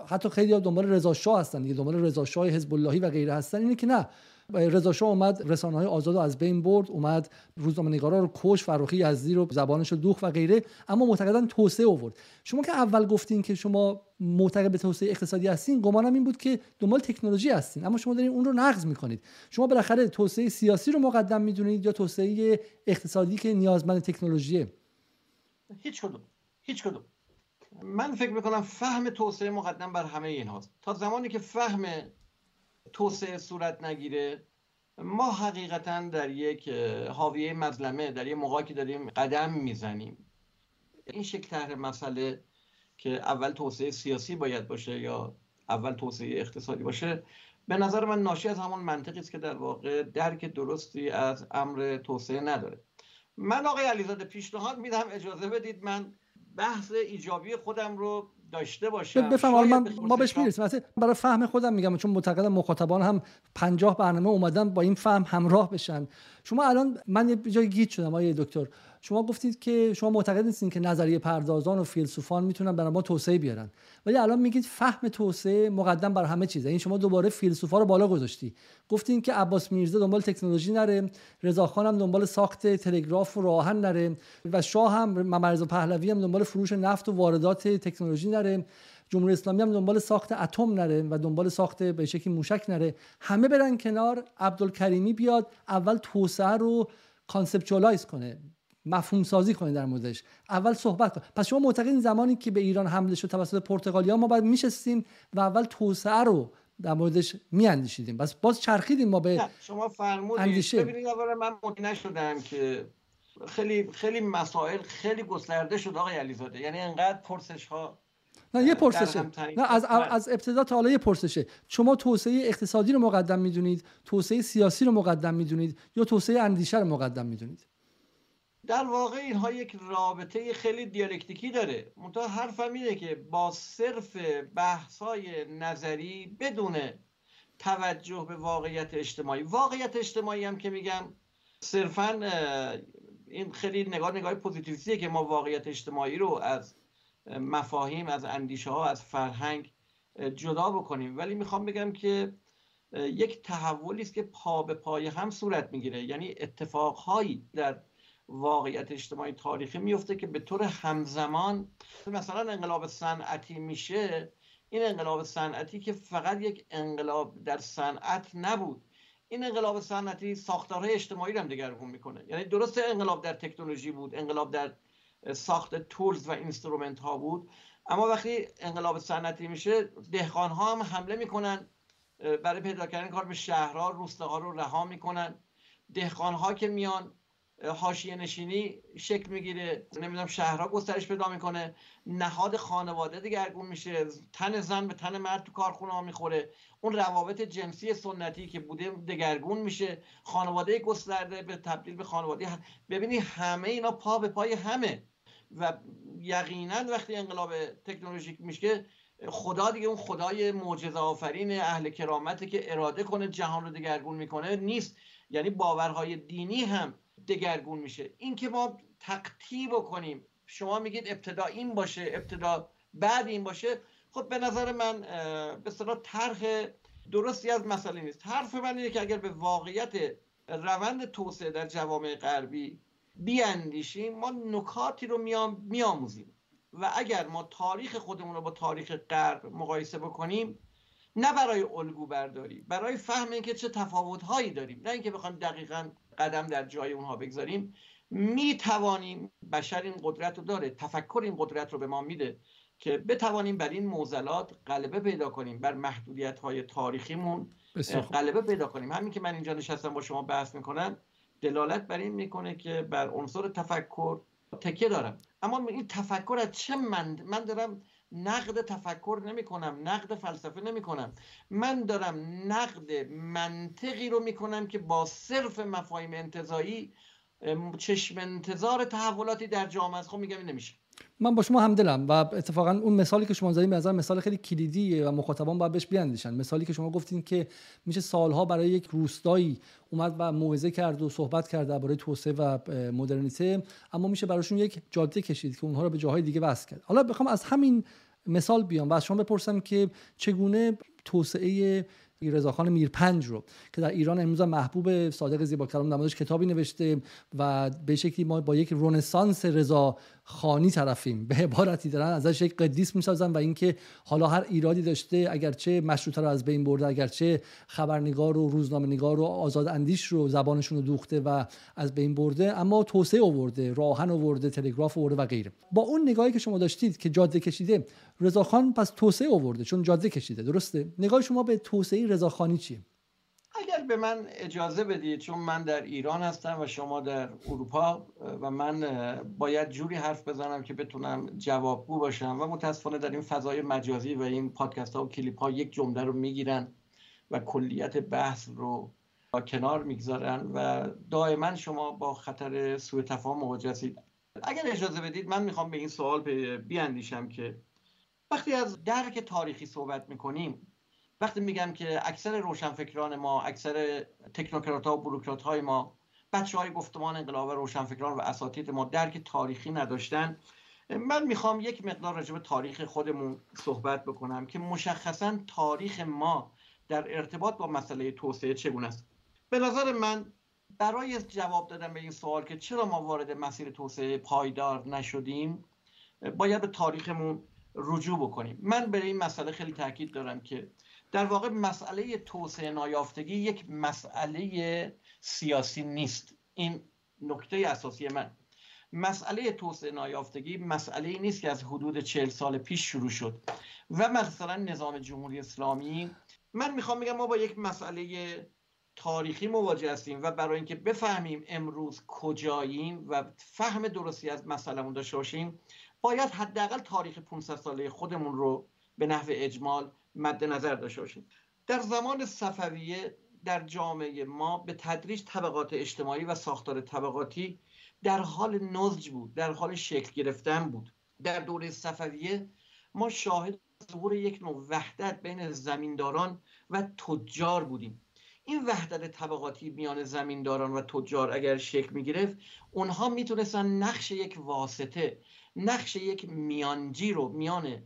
حتی خیلی هم دنبال رضا شاه هستن دیگه دنبال رضا شاه حزب اللهی و غیره هستن. اینه که نه رضا شاه اومد رسانه های آزاد رو از بین برد اومد روزنامه نگارا رو کش فروخی یزدی رو زبانش رو دوخ و غیره اما معتقدا توسعه آورد. شما که اول گفتین که شما معتقد به توسعه اقتصادی هستین گمانم این بود که دنبال تکنولوژی هستین. اما شما دارین اون رو نقض می‌کنید. شما بالاخره توسعه سیاسی رو مقدم می‌دونید یا توسعه اقتصادی که نیازمند تکنولوژیه؟ هیچ کدوم. هیچ کدوم. من فکر می‌کنم فهم توسعه مقدم بر همه این هاست تا زمانی که فهم توسعه صورت نگیره ما حقیقتا در یک حاویه مظلمه در یک موقعی که داریم قدم می‌زنیم. این شکل طرح مسئله که اول توسعه سیاسی باید باشه یا اول توسعه اقتصادی باشه به نظر من ناشی از همون منطقی است که در واقع درک درستی از امر توسعه نداره. من آقای علیزاده پیشنهاد میدم اجازه بدید من بحث ایجابی خودم رو داشته باشم. بفهم من ما بهش می‌رسیم. برای فهم خودم میگم چون معتقدم مخاطبان هم پنجاه برنامه اومدن با این فهم همراه بشن. شما الان من یه جای گیت شدم آقای دکتر. شما گفتید که شما معتقد نیستین که نظریه پردازان و فیلسوفان می‌تونن برای ما توسعه بیارن. ولی الان میگید فهم توسعه مقدم بر همه چیزه. این شما دوباره فیلسوفا رو بالا گذاشتی. گفتین که عباس میرزا دنبال تکنولوژی نره رضاخان هم دنبال ساخت تلگراف و راهن نره و شاه هم ممرز پهلوی هم دنبال فروش نفت و واردات تکنولوژی نره. جمهوری اسلامی هم دنبال ساخت اتم نره و دنبال ساخت به شکلی موشک نره. همه برن کنار. عبدالکریمی بیاد اول توسعه رو conceptualize کنه. مفهوم سازی کنه در موردش. اول صحبت کن. پس شما معتقدین زمانی که به ایران حمله شد توسط پرتغالیا ما باید میشستیم و اول توسعه رو در موردش میاندیشیدیم. پس باز چرخیدیم ما به شما فرمودید. ببینید اولا من مطمئن نشدم که خیلی خیلی مسائل خیلی گسترده شد آقای علیزاده. یعنی انقدر پرسش ها نه یه پرسشه. نه از, از ابتدا تا حالا یه پرسشه. شما توسعه اقتصادی رو مقدم می‌دونید؟ توسعه سیاسی رو مقدم می‌دونید؟ یا توسعه اندیشه رو مقدم می‌دونید؟ در واقع اینها یک رابطه خیلی دیالکتیکی داره. منتها حرفم اینه که با صرف بحثای نظری بدون توجه به واقعیت اجتماعی. واقعیت اجتماعی هم که میگم صرفا این خیلی نگاه نگاه پوزیتیویستیه که ما واقعیت اجتماعی رو از مفاهیم از اندیشه ها از فرهنگ جدا بکنیم. ولی می‌خوام بگم که یک تحولی است که پا به پای هم صورت می‌گیره. یعنی اتفاقهایی در واقعیت اجتماعی تاریخی میفته که به طور همزمان مثلا انقلاب صنعتی میشه این انقلاب صنعتی که فقط یک انقلاب در صنعت نبود. این انقلاب صنعتی ساختارهای اجتماعی رو هم دگرگون می‌کنه. یعنی درست انقلاب در تکنولوژی بود انقلاب در ساخت تولز و اینسترومنت ها بود اما وقتی انقلاب صنعتی میشه دهقان ها هم حمله می‌کنن برای پیدا کردن کار به شهرها روستاها رو رها می‌کنن. دهقان ها که میان حاشیه نشینی شکل می‌گیره نمی‌دونم شهرها گسترش پیدا می‌کنه نهاد خانواده دگرگون میشه تن زن به تن مرد تو کارخونه ها می‌خوره. اون روابط جنسی سنتی که بوده دگرگون میشه خانواده گسترده به تبدیل به خانواده ببینی همه اینا پا به پای همه. و یقینا وقتی انقلاب تکنولوژیک میشه خدا دیگه اون خدای معجزه آفرین اهل کرامته که اراده کنه جهان رو دگرگون می‌کنه نیست. یعنی باورهای دینی هم دگرگون میشه. این که ما تقطی بکنیم شما میگید ابتدا این باشه ابتدا بعد این باشه خب به نظر من به صلاح طرح درستی از مسئله نیست. حرف من اینه که اگر به واقعیت روند توسعه در جوامع غربی بیاندیشیم ما نکاتی رو میآموزیم. و اگر ما تاریخ خودمون رو با تاریخ غرب مقایسه بکنیم نه برای الگو برداری برای فهم اینکه چه تفاوتهایی داریم نه اینکه بخوایم دقیقا قدم در جای اونها بگذاریم. می توانیم بشر این قدرت رو داره تفکر این قدرت رو به ما میده که بتوانیم بر این موزلات غلبه پیدا کنیم بر محدودیت های تاریخیمون غلبه پیدا کنیم. همین که من اینجا نشستم با شما بحث می‌کنم دلالت بر این می‌کنه که بر عنصر تفکر تکیه دارم. اما این تفکر از چه من من دارم نقد تفکر نمی کنم نقد فلسفه نمی کنم من دارم نقد منطقی رو می کنم که با صرف مفاهیم انتظایی چشم انتظار تحولاتی در جامعه است. خب میگم این نمیشه. من با شما همدلم و اتفاقا اون مثالی که شما زدین به نظر مثال خیلی کلیدیه و مخاطبان باید بهش بیاندیشن. مثالی که شما گفتین که میشه سالها برای یک روستایی اومد و موعظه کرد و صحبت کرد درباره توسعه و مدرنیته اما میشه براشون یک جاده کشید که اونها رو به جاهای دیگه وصل کرد. حالا بخوام از همین مثال بیام و از شما بپرسم که چگونه توسعه رضاخان میرپنج رو که در ایران امروز محبوب صادق زیبا کلام نمازش کتابی نوشته و به شکلی ما با یک رنسانس رضا خانی طرفیم. به عبارتی دارن ازش یک قدیس می‌سازن و اینکه حالا هر ایرادی داشته اگرچه مشروطه رو از بین برده اگرچه خبرنگار و روزنامه نگار و آزاد اندیش رو زبانشون رو دوخته و از بین برده اما توسعه آورده راهن آورده تلگراف آورده و غیره. با اون نگاهی که شما داشتید که جاده کشیده رضاخان پس توسعه آورده چون جاده کشیده درسته؟ نگاه شما به توسعه رضاخانی چیه؟ اگر به من اجازه بدید چون من در ایران هستم و شما در اروپا و من باید جوری حرف بزنم که بتونم جوابگو باشم. و متاسفانه در این فضای مجازی و این پادکست ها و کلیپ ها یک جمله رو می‌گیرن و کلیت بحث رو کنار می‌گذارن و دائما شما با خطر سوء تفاهم مواجه هستید. اگر اجازه بدید من می‌خوام به این سوال بیاندیشم که وقتی از درک تاریخی صحبت می‌کنیم وقتی میگم که اکثر روشنفکران ما اکثر تکنوکرات ها و بروکرات های ما بچه های گفتمان انقلاب روشنفکران و اساتید ما درک تاریخی نداشتن من می‌خوام یک مقدار راجع به تاریخ خودمون صحبت بکنم که مشخصا تاریخ ما در ارتباط با مسئله توسعه چگونه است. به نظر من برای جواب دادن به این سوال که چرا ما وارد مسیر توسعه پایدار نشدیم باید به تاریخمون رجوع بکنیم. من به این مسئله خیلی تاکید دارم که در واقع مسئله توسعه نایافتگی یک مسئله سیاسی نیست. این نکته اساسی من. مسئله توسعه نایافتگی مسئله نیست که از حدود چهل سال پیش شروع شد. و مثلا نظام جمهوری اسلامی من می‌خوام بگم ما با یک مسئله تاریخی مواجه هستیم و برای اینکه بفهمیم امروز کجاییم و فهم درستی از مسئلهمون داشته باشیم باید حداقل تاریخ 500 ساله خودمون رو به نحو اجمال مد نظر داشته باشیم در زمان صفویه در جامعه ما به تدریج طبقات اجتماعی و ساختار طبقاتی در حال نضج بود در حال شکل گرفتن بود. در دوره صفویه ما شاهد ظهور یک نوع وحدت بین زمینداران و تجار بودیم. این وحدت طبقاتی میان زمینداران و تجار اگر شکل می گرفت اونها می‌تونستن نقش یک واسطه نقش یک میانجی رو میان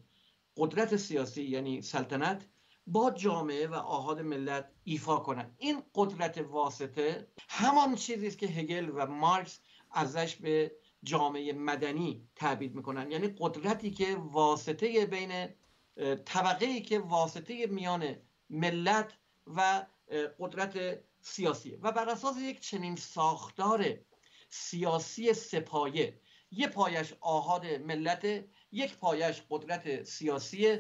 قدرت سیاسی یعنی سلطنت با جامعه و آهاد ملت ایفا کنند این قدرت واسطه همان چیزی است که هگل و مارکس ازش به جامعه مدنی تعبیر می‌کنن. یعنی قدرتی که واسطه بین طبقه ای که واسطه میان ملت و قدرت سیاسیه. و بر اساس یک چنین ساختار سیاسی سپایه یه پایش آهاد ملت یک پایش قدرت سیاسی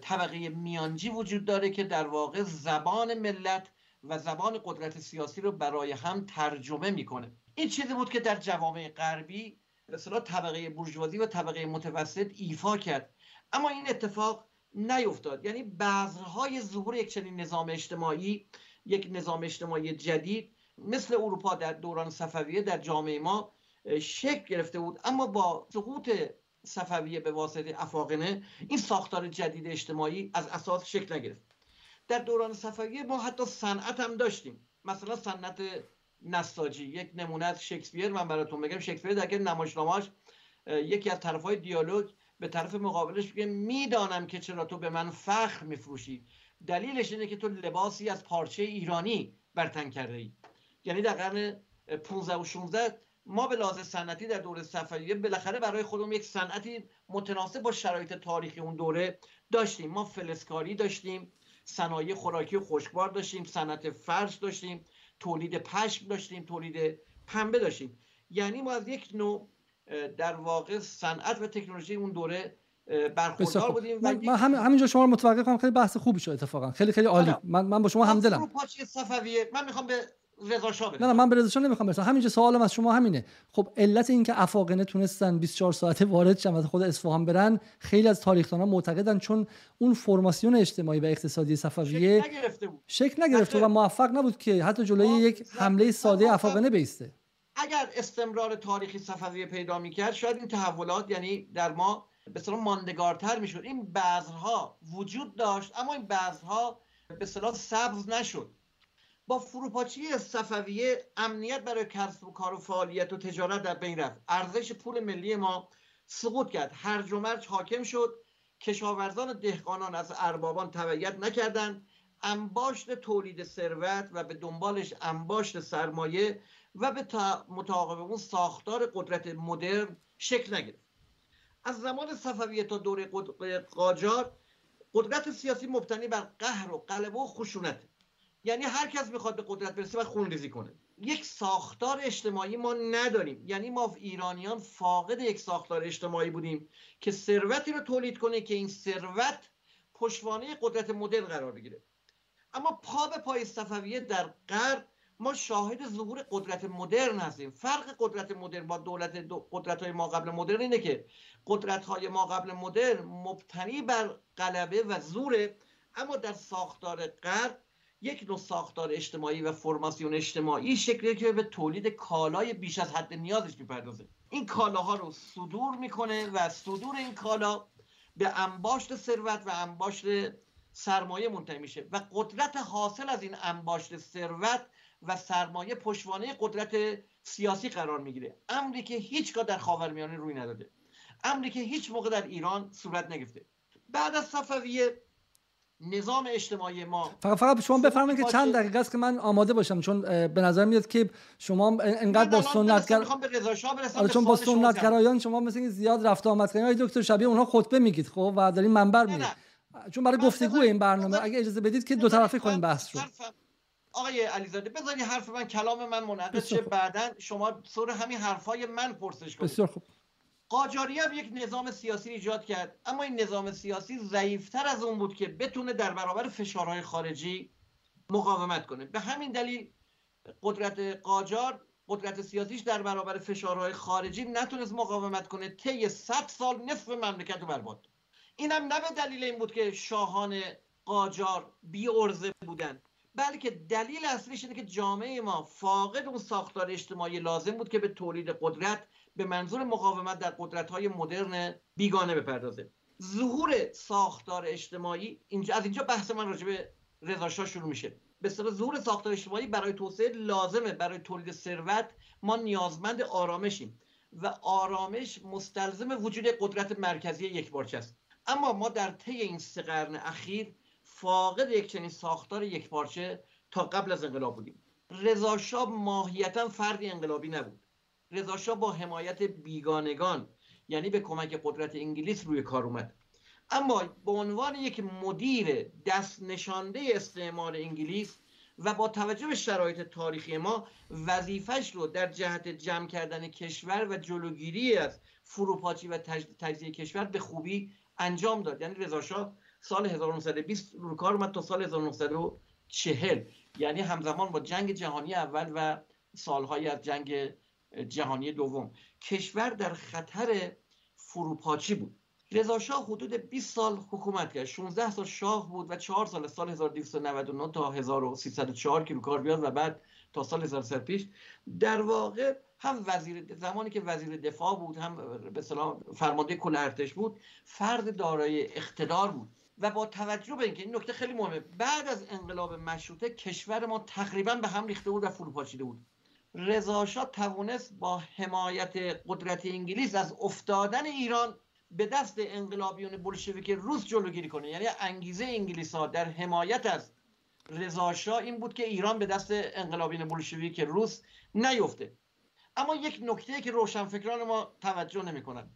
طبقه میانجی وجود داره که در واقع زبان ملت و زبان قدرت سیاسی رو برای هم ترجمه می‌کنه. این چیزی بود که در جوامع غربی به طبقه برجوازی و طبقه متوسط ایفا کرد. اما این اتفاق نیفتاد. یعنی بذرهای ظهور یک چنین نظام اجتماعی یک نظام اجتماعی جدید مثل اروپا در دوران صفویه در جامعه ما شکل گرفته بود. اما با سقوط صفویه به واسطه افاقنه این ساختار جدید اجتماعی از اساس شکل نگرفت. در دوران صفویه ما حتی صنعت هم داشتیم. مثلا صنعت نساجی یک نمونه از شکسپیر من براتون بگم شکسپیر در نمایشنامه‌اش یکی از طرفهای دیالوگ به طرف مقابلش میگه می‌دانم که چرا تو به من فخر میفروشی. دلیلش اینه که تو لباسی از پارچه ایرانی برتن کرده ای یعنی در قرن 15 و 16 ما به لحاظ صنعتی در دوره صفویه بالاخره برای خودمون یک صنعتی متناسب با شرایط تاریخی اون دوره داشتیم. ما فلسکاری داشتیم صنایع خوراکی و خشکبار داشتیم صنعت فرش داشتیم تولید پشم داشتیم تولید پنبه داشتیم. یعنی ما از یک نوع در واقع صنعت و تکنولوژی اون دوره برخوردار بودیم من, من همینجا شما رو متوقف کنم خیلی بحث خوبی شد اتفاقا. خیلی خیلی عالی. من من با شما همدلم. صفویه. من می‌خوام به رضا نه نه من به رضا نمی‌خوام برسم. همینجا سوالم از شما همینه. خب علت این که افاقنه تونستن 24 ساعته وارد شن و خود اصفهان برن خیلی از تاریخدانان معتقدن چون اون فرماسیون اجتماعی و اقتصادی صفویه شکل نگرفته بود. شکل نگرفته و موفق نبود که حتی جلوی یک حمله ساده افاقنه بیسته. اگر استمرار تاریخی صفویه پیدا می‌کرد شاید این تحولات یعنی در ما به ماندگارتر می‌شد. این بذرها وجود داشت اما این بذرها به صلاح سبز نشد. با فروپاشی صفویه امنیت برای کسب و کار و فعالیت و تجارت در بین رفت. ارزش پول ملی ما سقوط کرد. هرج و مرج حاکم شد. کشاورزان دهقانان از اربابان تبعیت نکردند. انباشت تولید ثروت و به دنبالش انباشت سرمایه و به متعاقب اون ساختار قدرت مدرن شکل نگرفت. از زمان صفویه تا دوره قاجار قدرت سیاسی مبتنی بر قهر و قلب و خشونت. یعنی هر کس می‌خواد به قدرت برسه و خونریزی کنه. یک ساختار اجتماعی ما نداریم. یعنی ما ایرانیان فاقد یک ساختار اجتماعی بودیم که ثروتی رو تولید کنه که این ثروت پشتوانه قدرت مدرن قرار بگیره. اما پا به پای صفویه در غرب ما شاهد ظهور قدرت مدرن هستیم. فرق قدرت مدرن با دولت قدرت های ما قبل مدرن اینه که قدرت های ما قبل مدرن مبتنی بر غلبه و زوره اما در ساختار غرب یک نوع ساختار اجتماعی و فرماسیون اجتماعی شکلی که به تولید کالای بیش از حد نیازش می‌پردازه. این کالاها رو صدور می‌کنه و صدور این کالا به انباشت ثروت و انباشت سرمایه منتهی میشه و قدرت حاصل از این انباشت ثروت و سرمایه پشوانه قدرت سیاسی قرار می‌گیره. امری که هیچگاه در خاورمیانه روی نداده. امری که هیچ موقع در ایران صورت نگرفته. بعد از صفویه نظام اجتماعی ما فقط فقط شما بفرمایید که چند دقیقه است که من آماده باشم چون به نظر میاد که شما انقدر با سنتگر آره چون با سنتگرایان شما مثل زیاد رفت آمد کردین. دکتر شبیه اونها خطبه میگید خب؟ و دارین منبر میگید چون برای گفتگو این برنامه اگه اجازه بدید که دو طرفه کنیم بحث رو. آقای علیزاده بذاری حرف من کلام من منعقد شه. بعدا شما سر همین حرفای من پرسش کنید. بسیار خوب. قاجاری هم یک نظام سیاسی ایجاد کرد. اما این نظام سیاسی ضعیفتر از اون بود که بتونه در برابر فشارهای خارجی مقاومت کنه. به همین دلیل قدرت قاجار قدرت سیاسیش در برابر فشارهای خارجی نتونست مقاومت کنه. طی 100 سال نصف مملکت رو برباد. اینم نه به دلیل این بود که شاهان قاجار بی ارزه بودن بلکه دلیل اصلیش اینه که جامعه ما فاقد اون ساختار اجتماعی لازم بود که به تولید قدرت به منظور مقاومت در قدرت های مدرن بیگانه بپردازه. ظهور ساختار اجتماعی اینجا از اینجا بحث من راجع به رضا شروع میشه. به ظهور ساختار اجتماعی برای توسعه لازمه. برای تولید ثروت ما نیازمند آرامشیم و آرامش مستلزم وجود قدرت مرکزی یک است. اما ما در طی این سه قرن اخیر فاقد یک چنین ساختار یک پارچه تا قبل از انقلاب بودیم. رضا ماهیتا فردی انقلابی نبود. رضا با حمایت بیگانگان یعنی به کمک قدرت انگلیس روی کار اومد. اما به عنوان یک مدیر دست نشانده استعمار انگلیس و با توجه به شرایط تاریخی ما وظیفش رو در جهت جمع کردن کشور و جلوگیری از فروپاشی و تجزیه کشور به خوبی انجام داد. یعنی رضا سال 1920 رو کار اومد تا سال 1940 یعنی همزمان با جنگ جهانی اول و سالهای از جنگ جهانی دوم. کشور در خطر فروپاشی بود. رضا شاه حدود 20 سال حکومت کرد. 16 سال شاه بود و 4 سال سال 1299 تا 1304 که رو کار بیاد و بعد تا سال 1000 پیش. در واقع هم وزیر زمانی که وزیر دفاع بود هم به سلام فرمانده کل ارتش بود فرد دارای اقتدار بود. و با توجه به اینکه این نکته خیلی مهمه بعد از انقلاب مشروطه کشور ما تقریبا به هم ریخته بود و فروپاشیده بود. رضا توانست با حمایت قدرت انگلیس از افتادن ایران به دست انقلابیون بلشویک روس جلوگیری کنه. یعنی انگیزه انگلیس ها در حمایت از رضا این بود که ایران به دست انقلابیون بلشویک روس نیفته. اما یک نکته که روشنفکران ما توجه نمی‌کنن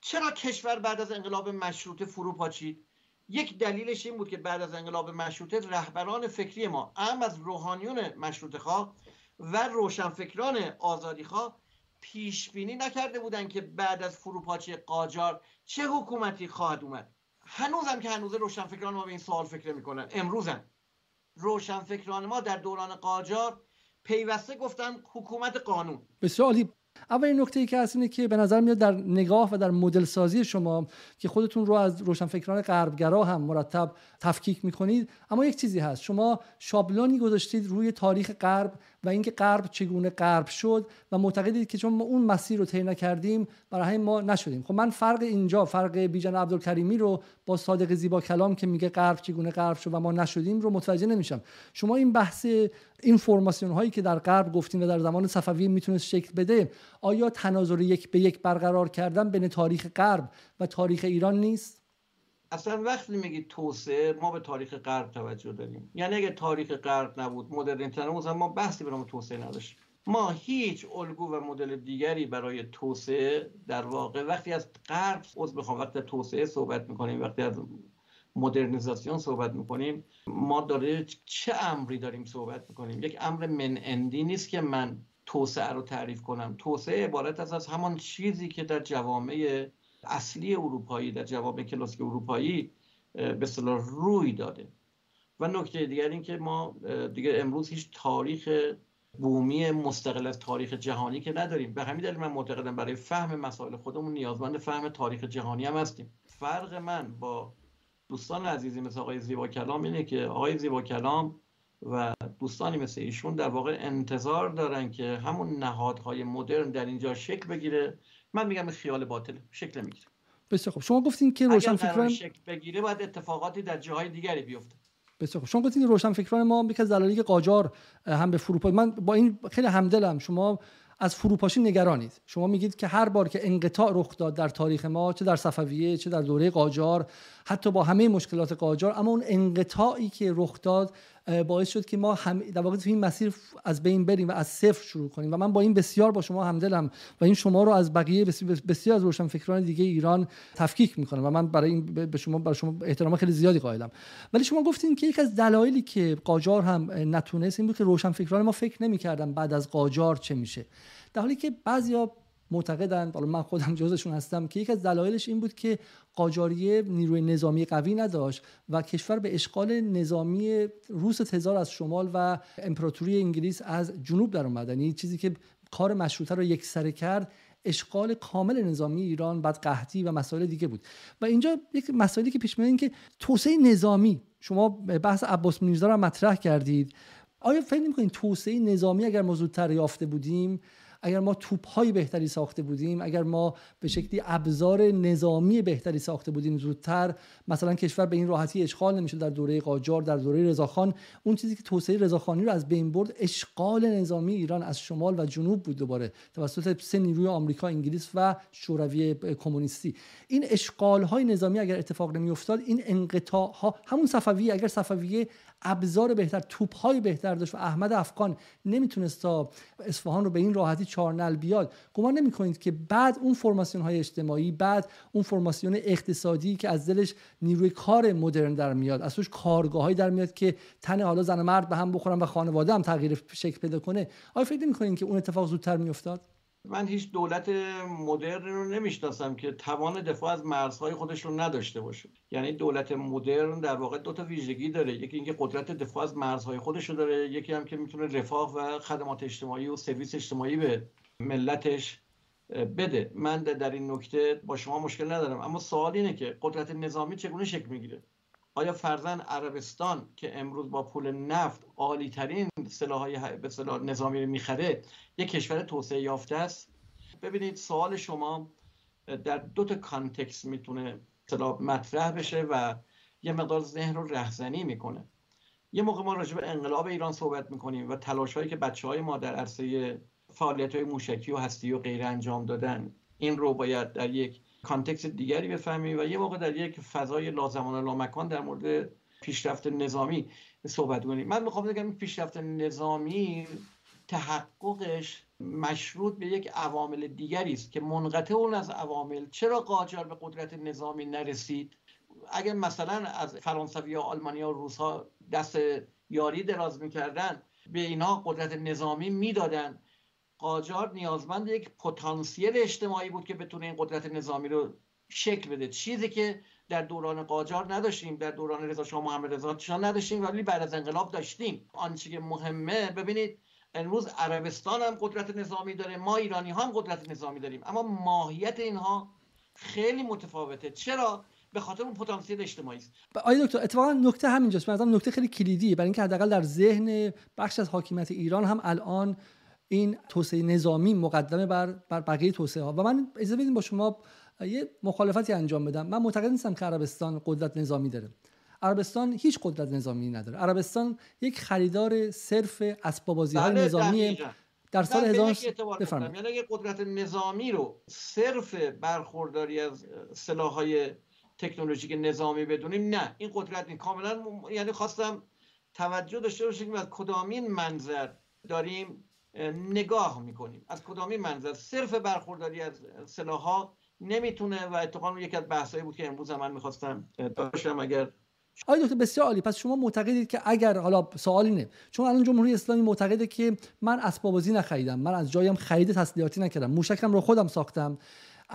چرا کشور بعد از انقلاب مشروطه فرو پاچید؟ یک دلیلش این بود که بعد از انقلاب مشروطه رهبران فکری ما اهم از روحانیون مشروطه خواه و روشنفکران آزادیخواه پیش بینی نکرده بودند که بعد از فروپاشی قاجار چه حکومتی خواهد اومد. هنوزم که هنوز روشنفکران ما به این سوال فکر می‌کنن امروزم. روشنفکران ما در دوران قاجار پیوسته گفتن حکومت قانون. بسیار اولین نکته ای که هست اینه که به نظر میاد در نگاه و در مدل سازی شما که خودتون رو از روشنفکران غربگرا هم مرتب تفکیک می‌کنید اما یک چیزی هست. شما شابلونی گذاشتید روی تاریخ غرب و اینکه غرب چگونه غرب شد و معتقدید که چون ما اون مسیر رو طی نکردیم برای همین ما نشدیم. خب من فرق اینجا فرق بیژن عبدالکریمی رو با صادق زیبا کلام که میگه غرب چگونه غرب شد و ما نشدیم رو متوجه نمیشم. شما این بحث این فرماسیون هایی که در غرب گفتیم و در زمان صفوی می‌تونست شکل بده آیا تناظر یک به یک برقرار کردن بین تاریخ غرب و تاریخ ایران نیست؟ اصلا وقتی میگی توسعه ما به تاریخ غرب توجه داریم. یعنی اگه تاریخ غرب نبود مدرن تنموز ما بحثی به نام توسعه نداشتیم. ما هیچ الگو و مدل دیگری برای توسعه در واقع وقتی از غرب عضو بخوام وقتی توسعه صحبت می‌کنیم وقتی از مدرنیزاسیون صحبت می‌کنیم ما داره چه امری داریم صحبت می‌کنیم؟ یک امر من اندی نیست که من توسعه رو تعریف کنم. توسعه عبارت از از همان چیزی که در جوامع اصلی اروپایی در جواب کلاسیک اروپایی به صلاح روی داده. و نکته دیگر این که ما دیگه امروز هیچ تاریخ بومی مستقل از تاریخ جهانی که نداریم. به همین دلیل من معتقدم برای فهم مسائل خودمون نیازمند فهم تاریخ جهانی هم هستیم. فرق من با دوستان عزیزی مثل آقای زیبا کلام اینه که آقای زیبا کلام و دوستانی مثل ایشون در واقع انتظار دارن که همون نهادهای مدرن در اینجا شکل بگیره من میگم خیال باطل. شکل می‌گیره. بسیار خب شما گفتین که روشن فکران شکل بگیره باید اتفاقاتی در جاهای دیگری بیفته. بسیار شما گفتین روشن فکران ما یکی از دلایلی قاجار هم به فروپاشی من با این خیلی همدلم. شما از فروپاشی نگرانید. شما میگید که هر بار که انقطاع رخ داد در تاریخ ما چه در صفویه چه در دوره قاجار حتی با همه مشکلات قاجار اما اون انقطاعی که رخ داد باعث شد که ما هم در واقع تو این مسیر از بین بریم و از صفر شروع کنیم. و من با این بسیار با شما همدلم و این شما رو از بقیه بسیار از روشنفکران دیگه ایران تفکیک می‌کنم و من برای این به شما برای شما احترام خیلی زیادی قائلم. ولی شما گفتین که یکی از دلایلی که قاجار هم نتونست این بود که روشنفکران ما فکر نمی‌کردن بعد از قاجار چه میشه. در حالی که بعضیا معتقدند حالا من خودم جزشون هستم که یکی از دلایلش این بود که قاجاریه نیروی نظامی قوی نداشت و کشور به اشغال نظامی روس تزار از شمال و امپراتوری انگلیس از جنوب در اومد. یعنی چیزی که کار مشروطه رو یک سره کرد اشغال کامل نظامی ایران بعد قحطی و مسائل دیگه بود. و اینجا یک مسائلی که پیش میاد که توسعه نظامی شما بحث عباس میرزا رو مطرح کردید. آیا فکر نمی‌کنید توسعه نظامی اگر ما زودتر یافته بودیم اگر ما توپ های بهتری ساخته بودیم اگر ما به شکلی ابزار نظامی بهتری ساخته بودیم زودتر مثلا کشور به این راحتی اشغال نمیشه در دوره قاجار در دوره رضاخان. اون چیزی که توسعه رضاخانی رو از بین برد اشغال نظامی ایران از شمال و جنوب بود دوباره توسط سه نیروی آمریکا انگلیس و شوروی کمونیستی. این اشغال های نظامی اگر اتفاق نمیافتاد این انقطاع ها همون صفوی اگر صفویه ابزار بهتر توپ های بهتر داشت و احمد افغان نمی‌تونست تا اصفهان رو به این راحتی چارنل بیاد. گمان نمی کنید که بعد اون فرماسیون های اجتماعی بعد اون فرماسیون اقتصادی که از دلش نیروی کار مدرن در میاد از توش کارگاهایی در میاد که تن حالا زن و مرد به هم بخورن و خانواده هم تغییر شکل پیدا کنه. آیا فکر نمی که اون اتفاق زودتر میافتاد؟ من هیچ دولت مدرن رو نمی‌شناسم که توان دفاع از مرزهای خودش رو نداشته باشه. یعنی دولت مدرن در واقع دو تا ویژگی داره. یکی اینکه قدرت دفاع از مرزهای خودش رو داره یکی هم که می‌تونه رفاه و خدمات اجتماعی و سرویس اجتماعی به ملتش بده. من در این نکته با شما مشکل ندارم. اما سوال اینه که قدرت نظامی چگونه شکل می‌گیره؟ آیا فرزن عربستان که امروز با پول نفت عالی ترین سلاح به نظامی رو می‌خره یک کشور توسعه یافته است؟ ببینید سوال شما در دو تا کانتکست می‌تونه مطرح بشه و یه مقدار ذهن رو رهزنی می‌کنه. یه موقع ما راجع به انقلاب ایران صحبت می‌کنیم و تلاش هایی که بچه های ما در عرصه فعالیت های موشکی و هستی و غیر انجام دادن این رو باید در یک کانتکست دیگری بفهمیم و یه موقع در یک فضای لازمان لامکان در مورد پیشرفت نظامی صحبت کنیم من می‌خوام بگم این پیشرفت نظامی تحققش مشروط به یک عوامل دیگری است که منقطع اون از عوامل چرا قاجار به قدرت نظامی نرسید؟ اگر مثلا از فرانسوی و آلمانی و روس دست یاری دراز می‌کردن به اینها قدرت نظامی می‌دادن. قاجار نیازمند یک پتانسیل اجتماعی بود که بتونه این قدرت نظامی رو شکل بده. چیزی که در دوران قاجار نداشتیم در دوران رضا شاه محمد رضا شاه نداشتیم ولی بعد از انقلاب داشتیم. آنچه که مهمه ببینید امروز عربستان هم قدرت نظامی داره ما ایرانی ها هم قدرت نظامی داریم. اما ماهیت اینها خیلی متفاوته. چرا؟ به خاطر اون پتانسیل اجتماعی است. آقای دکتر اتفاقا نکته همینجاست. مثلا نکته خیلی کلیدی برای اینکه حداقل در ذهن بخش از حاکمیت ایران هم الان این توسعه نظامی مقدمه بر بر بقیه توسعه ها و من اجازه بدید با شما یه مخالفتی انجام بدم. من معتقد نیستم که عربستان قدرت نظامی داره. عربستان هیچ قدرت نظامی نداره. عربستان یک خریدار صرف اسباب بازی های بله، نظامی در سال هزار بفرمایید. یعنی اگه قدرت نظامی رو صرف برخورداری از های تکنولوژیک نظامی بدونیم نه این قدرت این کاملا یعنی خواستم توجه داشته باشیم از کدامین منظر داریم نگاه می‌کنیم. از کدامی منظر؟ صرف برخورداری از سلاح ها نمی‌تونه و اتفاقا یکی از بحثایی بود که امروز من می‌خواستم داشتم اگر آقای دکتر بسیار عالی. پس شما معتقدید که اگر حالا سوال اینه چون الان جمهوری اسلامی معتقده که من اسباب بازی نخریدم من از جایم خرید تسلیحاتی نکردم موشکم رو خودم ساختم.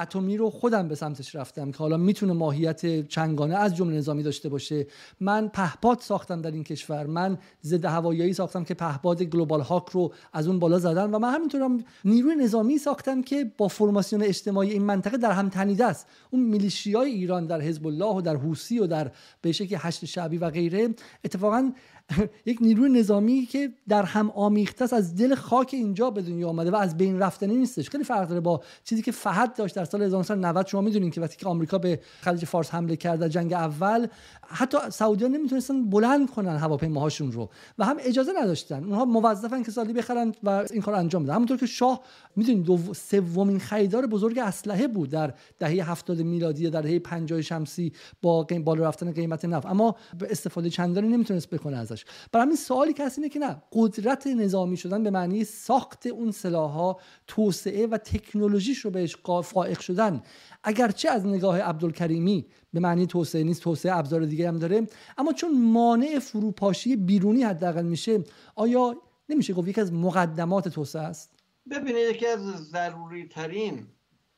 اتمی رو خودم به سمتش رفتم که حالا می‌تونه ماهیت چنگانه از جمله نظامی داشته باشه. من پهپاد ساختم در این کشور. من ضد هوایی ساختم که پهپاد گلوبال هاک رو از اون بالا زدن و من همینطورم نیروی نظامی ساختم که با فرماسیون اجتماعی این منطقه در هم تنیده است. اون میلیشیای ایران در حزب الله و در حوسی و در به شکل هشت شعبی و غیره اتفاقا یک نیروی نظامی که در هم آمیخته است از دل خاک اینجا به دنیا آمده و از بین رفتنی نیستش. خیلی فرق داره با چیزی که فهد داشت در سال 1990 شما می‌دونین که وقتی که آمریکا به خلیج فارس حمله کرد در جنگ اول حتی سعودیان نمی‌تونستن بلند کنن هواپیماهاشون رو و هم اجازه نداشتن. اونها موظفن که سالی بخرن و این کار انجام بدن. همونطور که شاه می‌دونید دو سومین خریدار بزرگ اسلحه بود در دهه 70 میلادی در دهه 50 شمسی با بالا رفتن قیمت نفت. اما استفاده چندانی نمی‌تونست بکنه ازش. برای همین سوالی که اینه که نه قدرت نظامی شدن به معنی ساخت اون سلاحها توسعه و تکنولوژیش رو بهش فائق شدن. اگرچه از نگاه عبدالکریمی به معنی توسعه نیست توسعه ابزار دیگه هم داره اما چون مانع فروپاشی بیرونی حداقل میشه آیا نمیشه گفت یکی از مقدمات توسعه است؟ ببینید یکی از ضروری ترین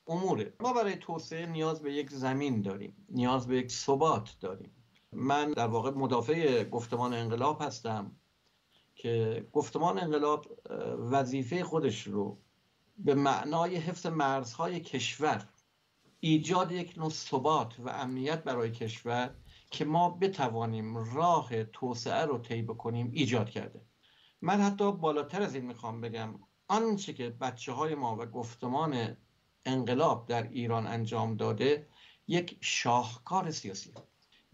اموره. ما برای توسعه نیاز به یک زمین داریم نیاز به یک ثبات داریم. من در واقع مدافع گفتمان انقلاب هستم که گفتمان انقلاب وظیفه خودش رو به معنای حفظ مرزهای کشور ایجاد یک نوع ثبات و امنیت برای کشور که ما بتوانیم راه توسعه رو طی بکنیم ایجاد کرده. من حتی بالاتر از این می‌خوام بگم آنچه که بچه های ما و گفتمان انقلاب در ایران انجام داده یک شاهکار سیاسی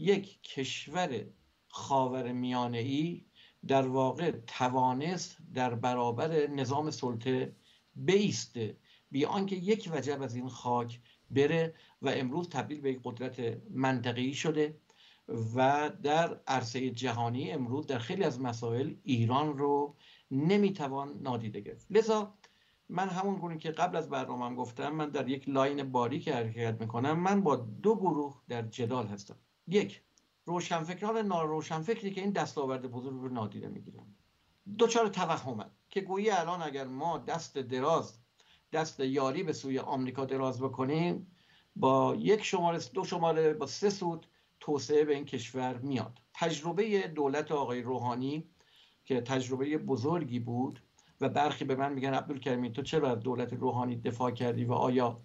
یک کشور خاور میانه ای در واقع توانست در برابر نظام سلطه بایسته بی آنکه یک وجب از این خاک بره و امروز تبدیل به یک قدرت منطقه‌ای شده و در عرصه جهانی امروز در خیلی از مسائل ایران رو نمی‌توان نادیده گرفت. لذا من همون گونه که قبل از برنامه گفتم من در یک line باریک حرکت می‌کنم من با دو گروه در جدال هستم. یک روشنفکران ناروشنفکری که این دستاورد بزرگ رو نادیده می‌گیرن. دوچار توهمن که گویی الان اگر ما دست دراز دست یاری به سوی آمریکا دراز بکنیم با یک شماره دو شماره با سه سود توسعه به این کشور میاد. تجربه دولت آقای روحانی که تجربه بزرگی بود و برخی به من میگن عبدالکریمی تو چرا از دولت روحانی دفاع کردی و آیا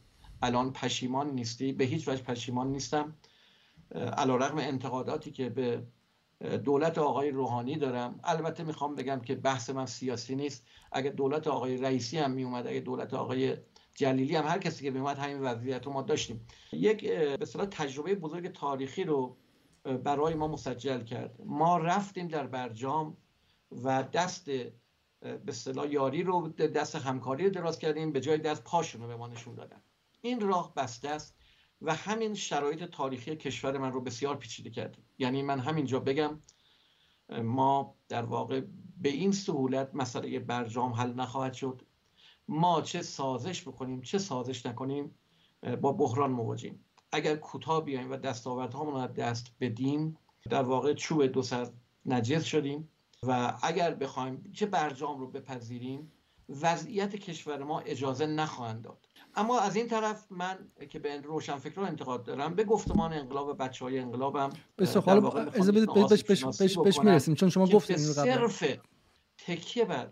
الان پشیمان نیستی؟ به هیچ وجه پشیمان نیستم. علا رقم انتقاداتی که به دولت آقای روحانی دارم. البته می‌خوام بگم که بحث من سیاسی نیست. اگر دولت آقای رئیسی هم میومد اگر دولت آقای جلیلی هم هر کسی که میومد همین وضعیت رو ما داشتیم. یک به تجربه بزرگ تاریخی رو برای ما مسجل کرد. ما رفتیم در برجام و دست به اصطلاح یاری رو دست همکاری رو دراز کردیم به جای دست پاشون رو به ما نشون دادن. این راه بسته است. و همین شرایط تاریخی کشور من رو بسیار پیچیده کرد یعنی من همینجا بگم ما در واقع به این سهولت مسئله برجام حل نخواهد شد. ما چه سازش بکنیم چه سازش نکنیم با بحران مواجهیم. اگر کوتاه بیایم و دستاوردهامون رو دست بدیم در واقع چوب دو سر نجس شدیم و اگر بخوایم چه برجام رو بپذیریم وضعیت کشور ما اجازه نخواهند داد. اما از این طرف من که به روشنفکران انتقاد دارم به گفتمان انقلاب و بچه های انقلابم بسیار حالا از بهش می‌رسیم چون شما گفتین صرف تکیه بر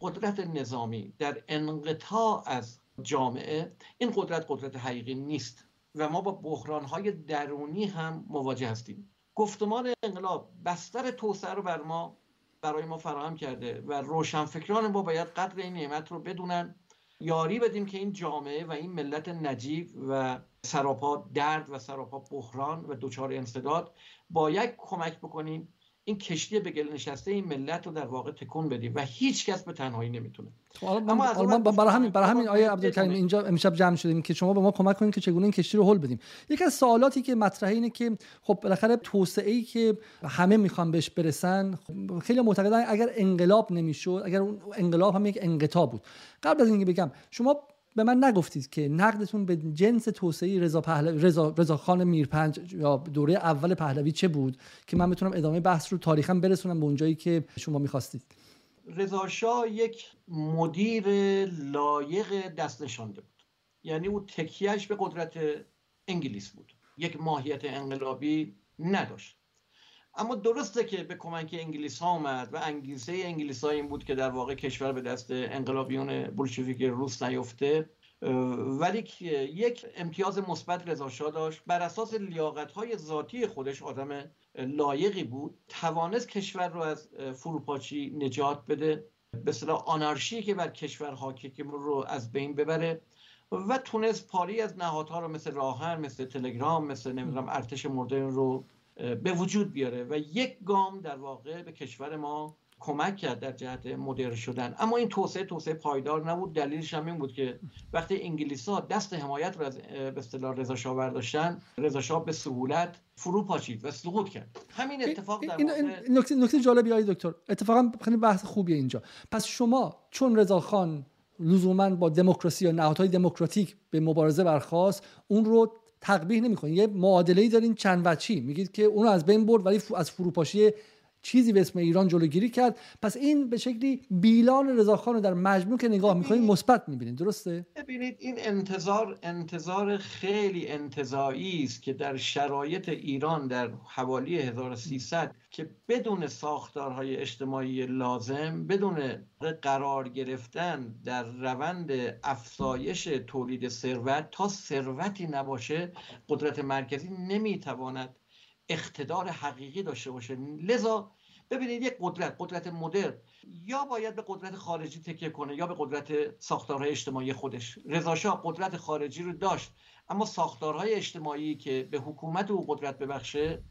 قدرت نظامی در انقطاع از جامعه این قدرت قدرت حقیقی نیست و ما با بحران های درونی هم مواجه هستیم. گفتمان انقلاب بستر توسعه رو بر ما برای ما فراهم کرده و روشنفکران ما باید قدر این نعمت رو بدونن یاری بدیم که این جامعه و این ملت نجیب و سراپا درد و سراپا بحران و دچار انصداد باید کمک بکنیم این کشتی به گل نشسته این ملت رو در واقع تکون بدیم و هیچ کس به تنهایی نمی‌تونه. خب، اما از برای همین برای همین آیه عبدالکریم اینجا امشب جمع شدیم که شما به ما کمک کنید که چگونه این کشتی رو حل بدیم. یکی از سوالاتی که مطرحه اینه که خب بالاخره توسعه ای که همه می‌خوان بهش برسن خب خیلی معتقدن اگر انقلاب نمی‌شد اگر اون انقلاب هم یک انقطاع بود. قبل از اینکه بگم شما به من نگفتید که نقدتون به جنس توسعه رضا رضا خان میرپنج یا دوره اول پهلوی چه بود که من بتونم ادامه بحث رو تاریخا برسونم به اونجایی که شما می‌خواستید؟ رضا شاه یک مدیر لایق دست نشانده بود. یعنی او تکیهش به قدرت انگلیس بود. یک ماهیت انقلابی نداشت. اما درسته که به کمک انگلیس ها آمد و انگیزه انگلیس ها این بود که در واقع کشور به دست انقلابیون بولشویک روس نیفته ولی یک امتیاز مثبت رضا داشت. بر اساس لیاقت های ذاتی خودش آدم لایقی بود. توانست کشور رو از فروپاشی نجات بده. به صلاح آنارشی که بر کشور حاکم رو از بین ببره و تونست پاری از نهادها رو مثل راهن مثل تلگرام مثل نمی‌دونم ارتش مردرن رو به وجود بیاره و یک گام در واقع به کشور ما کمک کرد در جهت مدر شدن. اما این توسعه توسعه پایدار نبود. دلیلش هم این بود که وقتی انگلیس ها دست حمایت رو از به اصطلاح رضا شاه برداشتن رضا شاه به سهولت فرو پاشید و سقوط کرد. همین اتفاق در این نکته نکته جالبی آقای دکتر. اتفاقا خیلی بحث خوبیه اینجا. پس شما چون رضا خان لزوما با دموکراسی یا نهادهای دموکراتیک به مبارزه برخواست اون رو تقبیح نمی‌کنید یه معادله ای دارین چند وچی. میگید که اون از بین برد ولی از فروپاشی چیزی به اسم ایران جلوگیری کرد. پس این به شکلی بیلان رضاخان رو در مجموع که نگاه می‌کنید مثبت می‌بینید. درسته؟ ببینید این انتظار انتظار خیلی انتظایی است که در شرایط ایران در حوالی 1300 که بدون ساختارهای اجتماعی لازم بدون قرار گرفتن در روند افزایش تولید ثروت تا ثروتی نباشه قدرت مرکزی نمی‌تواند اقتدار حقیقی داشته باشه. لذا ببینید یک قدرت قدرت مدرن. یا باید به قدرت خارجی تکیه کنه یا به قدرت ساختارهای اجتماعی خودش. رضا قدرت خارجی رو داشت اما ساختارهای اجتماعی که به حکومت او قدرت ببخشه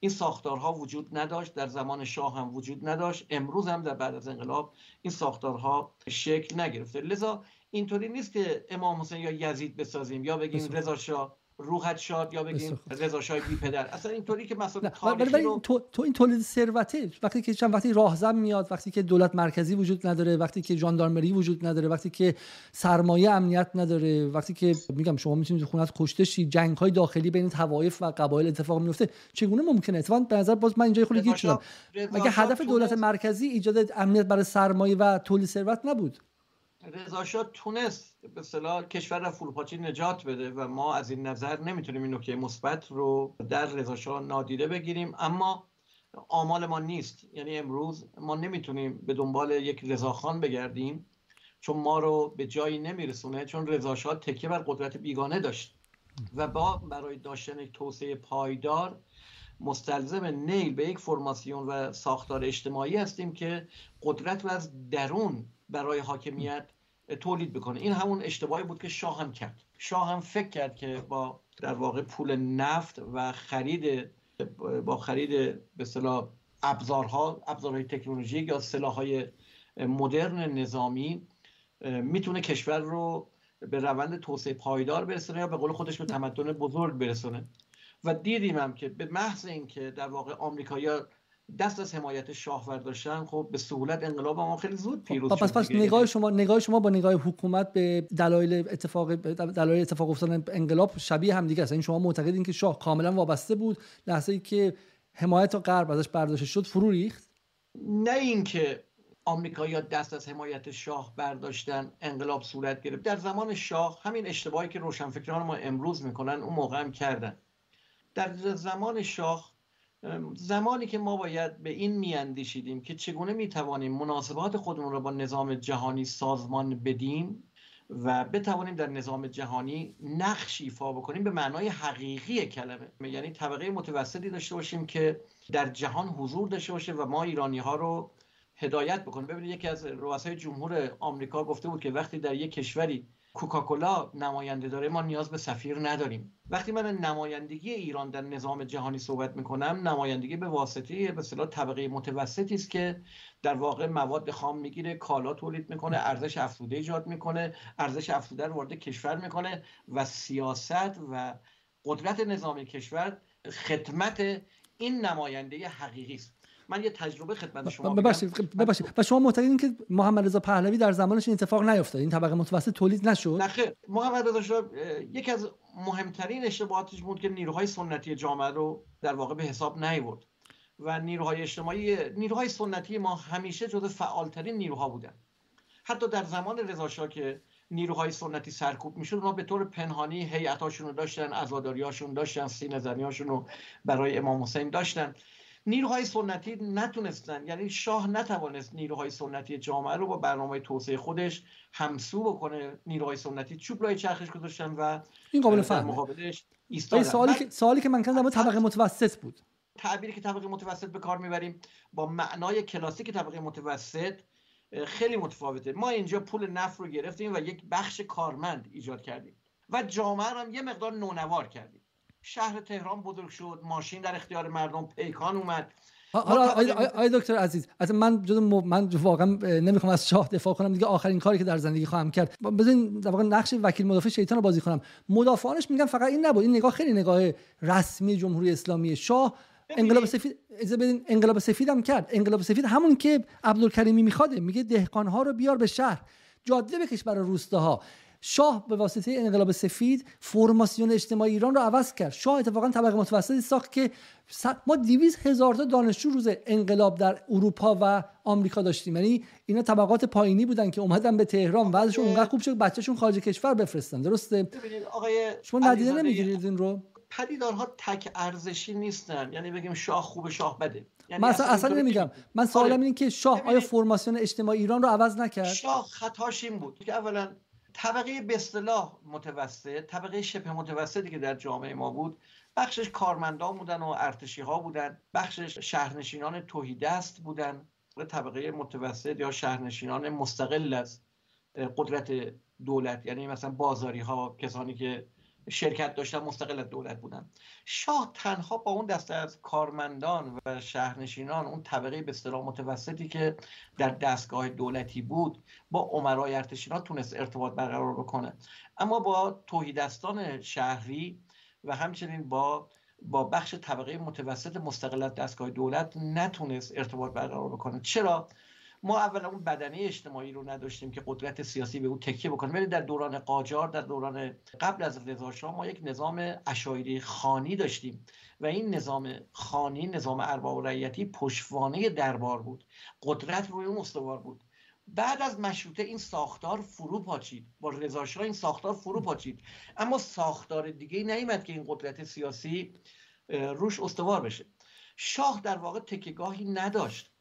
این ساختارها وجود نداشت. در زمان شاه هم وجود نداشت. امروز هم در بعد از انقلاب این ساختارها شکل نگرفته. لذا اینطوری نیست که امام حسین یا یزید بسازیم یا بگیم رضا شاه روحت شاد یا بگیم رضا شاه بی پدر. اصلا اینطوری که مثلا ولی رو... تو, تو این تولید ثروته. وقتی که چند وقتی راهزن میاد وقتی که دولت مرکزی وجود نداره وقتی که ژاندارمری وجود نداره وقتی که سرمایه امنیت نداره وقتی که میگم شما می‌تونید خونت کشته شی جنگ های داخلی بین توایف و قبایل اتفاق میفته چگونه ممکنه؟ اتفاقا به نظر باز من اینجا خود گیج شدم. مگه هدف دولت مرکزی ایجاد امنیت برای سرمایه و تولید ثروت نبود؟ رضا تونست به اصطلاح کشور را فروپاشی نجات بده و ما از این نظر نمی‌تونیم این نکته مثبت رو در رضا نادیده بگیریم. اما آمال ما نیست. یعنی امروز ما نمی‌تونیم به دنبال یک رضاخان بگردیم چون ما رو به جایی نمیرسونه چون رضا تکیه بر قدرت بیگانه داشت و با برای داشتن یک توسعه پایدار مستلزم نیل به یک فرماسیون و ساختار اجتماعی هستیم که قدرت رو از درون برای حاکمیت تولید بکنه. این همون اشتباهی بود که شاه هم کرد. شاه هم فکر کرد که با در واقع پول نفت و خرید با خرید به اصطلاح ابزارها ابزارهای تکنولوژیک یا سلاحهای مدرن نظامی می‌تونه کشور رو به روند توسعه پایدار برسونه یا به قول خودش به تمدن بزرگ برسونه. و دیدیم هم که به محض اینکه در واقع آمریکایی‌ها دست از حمایت شاه برداشتن خب به سهولت انقلاب ما خیلی زود پیروز پس پس نگاه شما نگاه شما با نگاه حکومت به دلایل اتفاق دلایل اتفاق افتادن انقلاب شبیه هم دیگه است. این شما معتقدین که شاه کاملا وابسته بود لحظه ای که حمایت غرب ازش برداشته شد فرو ریخت؟ نه اینکه آمریکایی‌ها دست از حمایت شاه برداشتن انقلاب صورت گرفت. در زمان شاه همین اشتباهی که روشنفکران ما امروز می‌کنن اون موقع هم کردن. در زمان شاه زمانی که ما باید به این میاندیشیدیم که چگونه می‌توانیم مناسبات خودمون را با نظام جهانی سازمان بدیم و بتوانیم در نظام جهانی نقش ایفا بکنیم به معنای حقیقی کلمه. یعنی طبقه متوسطی داشته باشیم که در جهان حضور داشته باشه و ما ایرانی ها رو هدایت بکنیم. ببینید یکی از رؤسای جمهور آمریکا گفته بود که وقتی در یک کشوری کوکاکولا نماینده داره ما نیاز به سفیر نداریم. وقتی من نمایندگی ایران در نظام جهانی صحبت می‌کنم نمایندگی به واسطه به اصطلاح طبقه متوسطی است که در واقع مواد خام می‌گیره کالا تولید می‌کنه ارزش افزوده ایجاد می‌کنه ارزش افزوده رو وارد کشور می‌کنه و سیاست و قدرت نظامی کشور خدمت این نماینده حقیقی است. من یه تجربه خدمت شما ببخشید ببخشید. و شما معتقدین که محمد رضا پهلوی در زمانش این اتفاق نیفتاد. این طبقه متوسط تولید نشد؟ نه محمد رضا شاه یکی از مهمترین اشتباهاتش بود که نیروهای سنتی جامعه رو در واقع به حساب نیورد. و نیروهای اجتماعی نیروهای سنتی ما همیشه جزو فعالترین نیروها بودن. حتی در زمان رضا که نیروهای سنتی سرکوب می‌شد اونا به طور پنهانی هیئتاشون رو داشتن عزاداریاشون داشتن سینه رو برای امام حسین داشتن. نیروهای سنتی نتونستن. یعنی شاه نتوانست نیروهای سنتی جامعه رو با برنامه توسعه خودش همسو بکنه نیروهای سنتی چوب لای چرخش گذاشتن و این قابل فهمه. مقابلش سوالی که سوالی که من کردم طبقه متوسط بود. تعبیری که طبقه متوسط به کار می‌بریم با معنای کلاسیک طبقه متوسط خیلی متفاوته. ما اینجا پول نفت رو گرفتیم و یک بخش کارمند ایجاد کردیم و جامعه رو هم یه مقدار نونوار کردیم. شهر تهران بزرگ شد ماشین در اختیار مردم پیکان اومد. حالا آی دکتر عزیز از من جز من واقعا نمی‌خوام از شاه دفاع کنم دیگه آخرین کاری که در زندگی خواهم کرد. بزنین در واقع نقش وکیل مدافع شیطان رو بازی کنم. مدافعانش میگن فقط این نبود این نگاه خیلی نگاه رسمی جمهوری اسلامی شاه. انقلاب سفید بدین انقلاب سفید هم کرد. انقلاب سفید همون که عبدالکریمی میخواده میگه دهقانها رو بیار به شهر. جاده بکش برای روستاها. شاه به واسطه انقلاب سفید فرماسیون اجتماعی ایران رو عوض کرد. شاه اتفاقا طبقه متوسطی ساخت که ما 200 هزار تا دانشجو روز انقلاب در اروپا و آمریکا داشتیم. یعنی اینا طبقات پایینی بودن که اومدن به تهران وضعشون اونقدر خوب شد بچهشون خارج کشور بفرستن. درسته؟ آقای شما ندیده نمی‌گیرید این رو؟ پدیدارها تک ارزشی نیستن. یعنی بگیم شاه خوب شاه بده. یعنی من اصلا, اصلا نمیگم. من سوالم آره. اینه که شاه آیا فرماسیون اجتماعی ایران رو عوض نکرد؟ شاه خطاش این بود که اولا طبقه به اصطلاح متوسط طبقه شبه متوسطی که در جامعه ما بود بخشش کارمندان بودن و ارتشی ها بودن بخشش شهرنشینان توهیدست بودن و طبقه متوسط یا شهرنشینان مستقل از قدرت دولت یعنی مثلا بازاری ها کسانی که شرکت داشتن مستقل از دولت بودن. شاه تنها با اون دسته از کارمندان و شهرنشینان اون طبقه به اصطلاح متوسطی که در دستگاه دولتی بود با عمرای ارتشینا تونست ارتباط برقرار بکنه. اما با توهیدستان شهری و همچنین با با بخش طبقه متوسط مستقل از دستگاه دولت نتونست ارتباط برقرار بکنه. چرا؟ ما اولا اون بدنه اجتماعی رو نداشتیم که قدرت سیاسی به اون تکیه بکنه ولی در دوران قاجار در دوران قبل از رضا ما یک نظام اشایری خانی داشتیم و این نظام خانی نظام ارباب رعیتی پشتوانه دربار بود. قدرت روی اون استوار بود. بعد از مشروطه این ساختار فرو پاچید. با رضا این ساختار فرو پاچید. اما ساختار دیگه نیامد که این قدرت سیاسی روش استوار بشه. شاه در واقع تکیگاهی نداشت.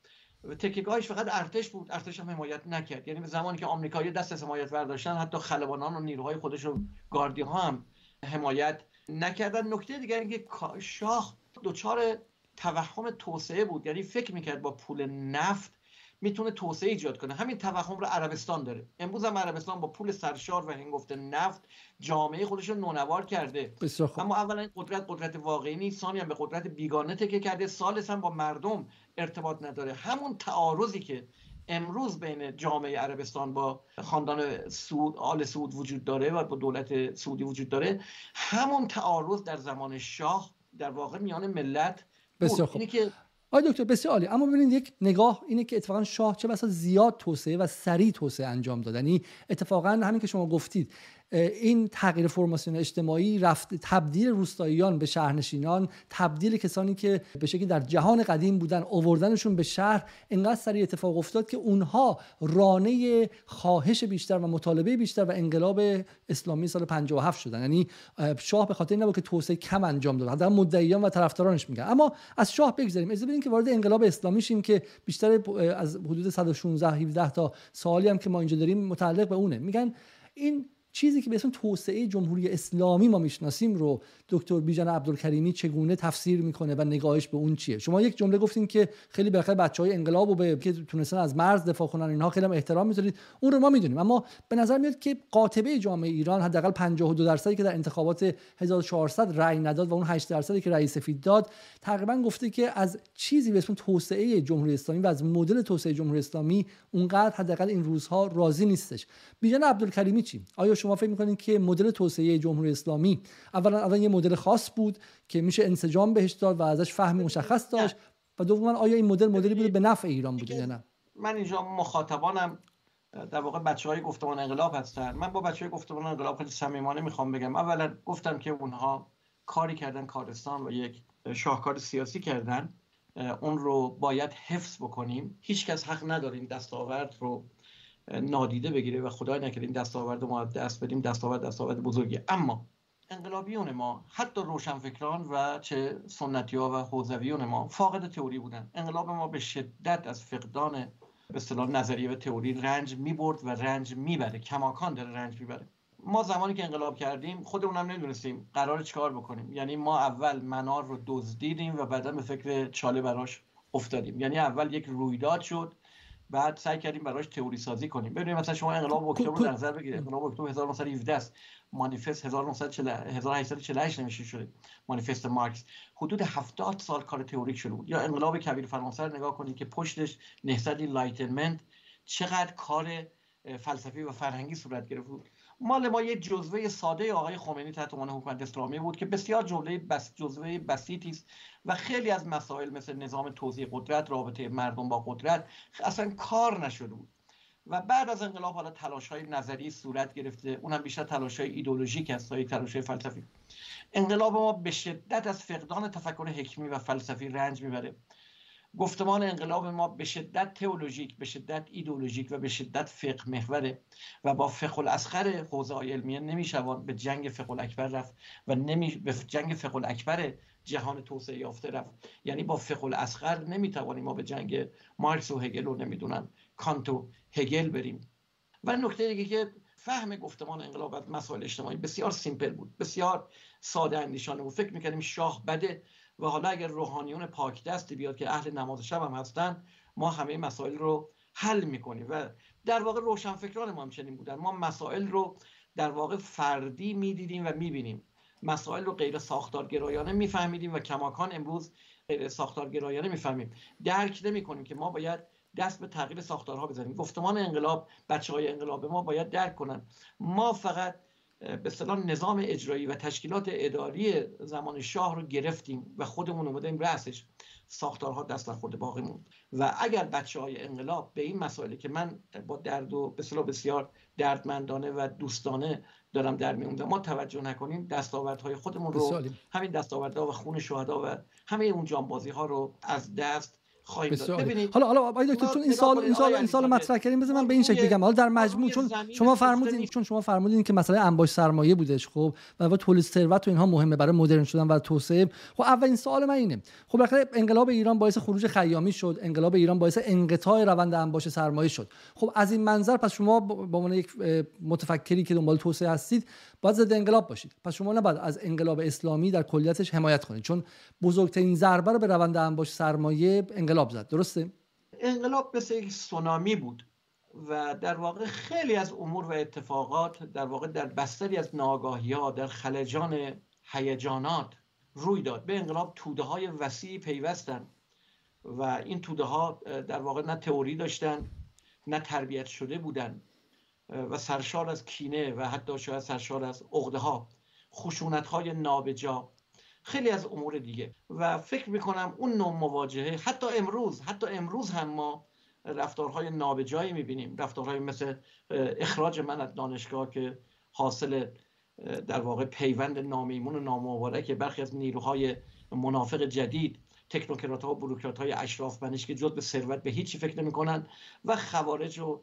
تکیگاهش فقط ارتش بود ارتش هم حمایت نکرد. یعنی زمانی که آمریکایی دست از حمایت برداشتن حتی خلبانان و نیروهای خودش و گاردی ها هم حمایت نکردن. نکته دیگر اینکه شاه دچار توهم توسعه بود. یعنی فکر می‌کرد با پول نفت می‌تونه توسعه ایجاد کنه. همین توهم رو عربستان داره. امروز هم عربستان با پول سرشار و هنگفت نفت جامعه خودش رو نونوار کرده. اما اولا این قدرت قدرت واقعی نیست. ثانیا به قدرت بیگانه تکه کرده. سالس هم با مردم ارتباط نداره. همون تعارضی که امروز بین جامعه عربستان با خاندان سعود آل سعود وجود داره و با دولت سعودی وجود داره همون تعارض در زمان شاه در واقع میان ملت بسیار خوب. که آقای دکتر بسیار عالی. اما ببینید یک نگاه اینه که اتفاقا شاه چه بسا زیاد توسعه و سریع توسعه انجام دادنی یعنی اتفاقا همین که شما گفتید این تغییر فرماسیون اجتماعی رفت تبدیل روستاییان به شهرنشینان تبدیل کسانی که به شکلی در جهان قدیم بودن اووردنشون به شهر. انقدر سریع اتفاق افتاد که اونها رانه خواهش بیشتر و مطالبه بیشتر و انقلاب اسلامی سال 57 شدن. یعنی شاه به خاطر نبود که توسعه کم انجام داد. حداقل مدعیان و طرفدارانش میگن اما از شاه بگذاریم اجازه بدین که وارد انقلاب اسلامی شیم که بیشتر از حدود 116 17 تا سوالی هم که ما اینجا داریم متعلق به اونه. میگن این چیزی که به اسم توسعه جمهوری اسلامی ما می‌شناسیم رو دکتر بیژن عبدالکریمی چگونه تفسیر می‌کنه و نگاهش به اون چیه؟ شما یک جمله گفتین که خیلی بالاخره بچه های انقلاب و به که تونستن از مرز دفاع کنن اینها خیلی هم احترام می‌ذارید. اون رو ما می‌دونیم اما به نظر میاد که قاطبه جامعه ایران حداقل 52 درصدی که در انتخابات 1400 رأی نداد و اون 8 درصدی که رئیس سفید داد تقریبا گفته که از چیزی به اسم توسعه جمهوری اسلامی و از مدل توسعه جمهوری اسلامی اونقدر حداقل این روزها راضی نیستش. بیژن عبدالکریمی چی؟ آیا شما فکر می‌کنید که مدل توسعه جمهوری اسلامی اولا اولا یه مدل خاص بود که میشه انسجام بهش داد و ازش فهمی مشخص داشت و دوما آیا این مدل مدلی بوده به نفع ایران بوده یا نه؟ من اینجا مخاطبانم در واقع بچه های گفتمان انقلاب هستن. من با بچه های گفتمان انقلاب خیلی صمیمانه می‌خوام بگم. اولا گفتم که اونها کاری کردن کارستان و یک شاهکار سیاسی کردن. اون رو باید حفظ بکنیم. هیچکس حق نداره این دستاورد رو نادیده بگیره و خدای نکرده این دستاورد ما دست بدیم دستاورد دستاورد بزرگی اما انقلابیون ما حتی روشنفکران و چه سنتی ها و حوزویون ما فاقد تئوری بودن. انقلاب ما به شدت از فقدان به اصطلاح نظریه و تئوری رنج می‌برد و رنج می‌بره. کماکان داره رنج می‌بره. ما زمانی که انقلاب کردیم خودمون هم نمی‌دونستیم قرار چیکار بکنیم. یعنی ما اول منار رو دزدیدیم و بعدا به فکر چاله براش افتادیم. یعنی اول یک رویداد شد. بعد سعی کردیم براش تئوری سازی کنیم. ببینید مثلا شما انقلاب اکتبر رو در نظر بگیرید. انقلاب اکتبر 1917 است. مانیفست 1848 نوشته شده. مانیفست مارکس. حدود 70 سال کار تئوریک شده بود. یا انقلاب کبیر فرانسه رو نگاه کنید که پشتش نهضت Enlightenment چقدر کار فلسفی و فرهنگی صورت گرفت. بود مال ما یه جزوه ساده آقای خمینی تحت عنوان حکومت اسلامی بود که بسیار جمله بس جزوه بسیطی است و خیلی از مسائل مثل نظام توزیع قدرت رابطه مردم با قدرت اصلا کار نشده بود. و بعد از انقلاب حالا تلاش های نظری صورت گرفته. اونم بیشتر تلاش های ایدولوژیک است تا تلاش های فلسفی. انقلاب ما به شدت از فقدان تفکر حکمی و فلسفی رنج می‌بره. گفتمان انقلاب ما به شدت تئولوژیک به شدت ایدولوژیک و به شدت فقه محوره و با فقه الاسخر حوزه علمیه نمیشوان به جنگ فقه الاکبر رفت و نمی به جنگ فقه الاکبر جهان توسعه یافته رفت. یعنی با فقه الاسخر نمی‌توانیم ما به جنگ مارکس و هگل رو نمی‌دونن کانت و هگل بریم. و نکته دیگه که فهم گفتمان انقلاب از مسائل اجتماعی بسیار سیمپل بود بسیار ساده اندیشانه بود. فکر می‌کردیم شاه بده و حالا اگر روحانیون پاک دستی بیاد که اهل نماز شب هم هستن ما همه مسائل رو حل می‌کنیم و در واقع روشنفکران ما هم چنین بودن. ما مسائل رو در واقع فردی می‌دیدیم و می‌بینیم. مسائل رو غیر ساختارگرایانه میفهمیدیم و کماکان امروز غیر ساختارگرایانه می‌فهمیم. درک نمی کنیم که ما باید دست به تغییر ساختارها بزنیم. گفتمان انقلاب بچه های انقلاب ما باید درک کنن. ما فقط به اصطلاح نظام اجرایی و تشکیلات اداری زمان شاه رو گرفتیم و خودمون اومدیم رأسش. ساختارها دست نخورده باقی موند. و اگر بچه های انقلاب به این مسائلی که من با درد و به بسیار دردمندانه و دوستانه دارم در میوندم ما توجه نکنیم دستاوردهای خودمون رو همین دستاوردها و خون شهدا و همه اون جانبازی ها رو از دست خواهیم حالا حالا آقای دکتر چون این سال این سال این سال مطرح کردیم بذار من به این شکل بگم. حالا در مجموع چون شما فرمودین چون شما فرمودین که مسئله انباش سرمایه بودش خب و تولید ثروت و اینها مهمه برای مدرن شدن و توسعه. خب اولین سوال من اینه. خب بالاخره انقلاب ایران باعث خروج خیامی شد. انقلاب ایران باعث انقطاع روند انباش سرمایه شد. خب از این منظر پس شما به عنوان یک متفکری که دنبال توسعه هستید باید ضد انقلاب باشید. پس شما نباید از انقلاب اسلامی در کلیتش حمایت کنید. چون بزرگترین ضربه رو به روند انباش سرمایه انقلاب زد. درسته؟ انقلاب مثل یک سونامی بود و در واقع خیلی از امور و اتفاقات در واقع در بستری از ناگاهی ها در خلجان هیجانات روی داد. به انقلاب توده های وسیعی پیوستن و این توده ها در واقع نه تئوری داشتن نه تربیت شده بودن. و سرشار از کینه و حتی شاید سرشار از عقده ها خشونت های نابجا خیلی از امور دیگه. و فکر می‌کنم اون نوع مواجهه حتی امروز حتی امروز هم ما رفتارهای نابجایی می‌بینیم. رفتارهای مثل اخراج من از دانشگاه که حاصل در واقع پیوند نامیمون و نامبارک برخی از نیروهای منافق جدید تکنوکرات ها و بروکرات های اشراف بنش که جز به ثروت به هیچی فکر نمی‌کنن. و خوارج و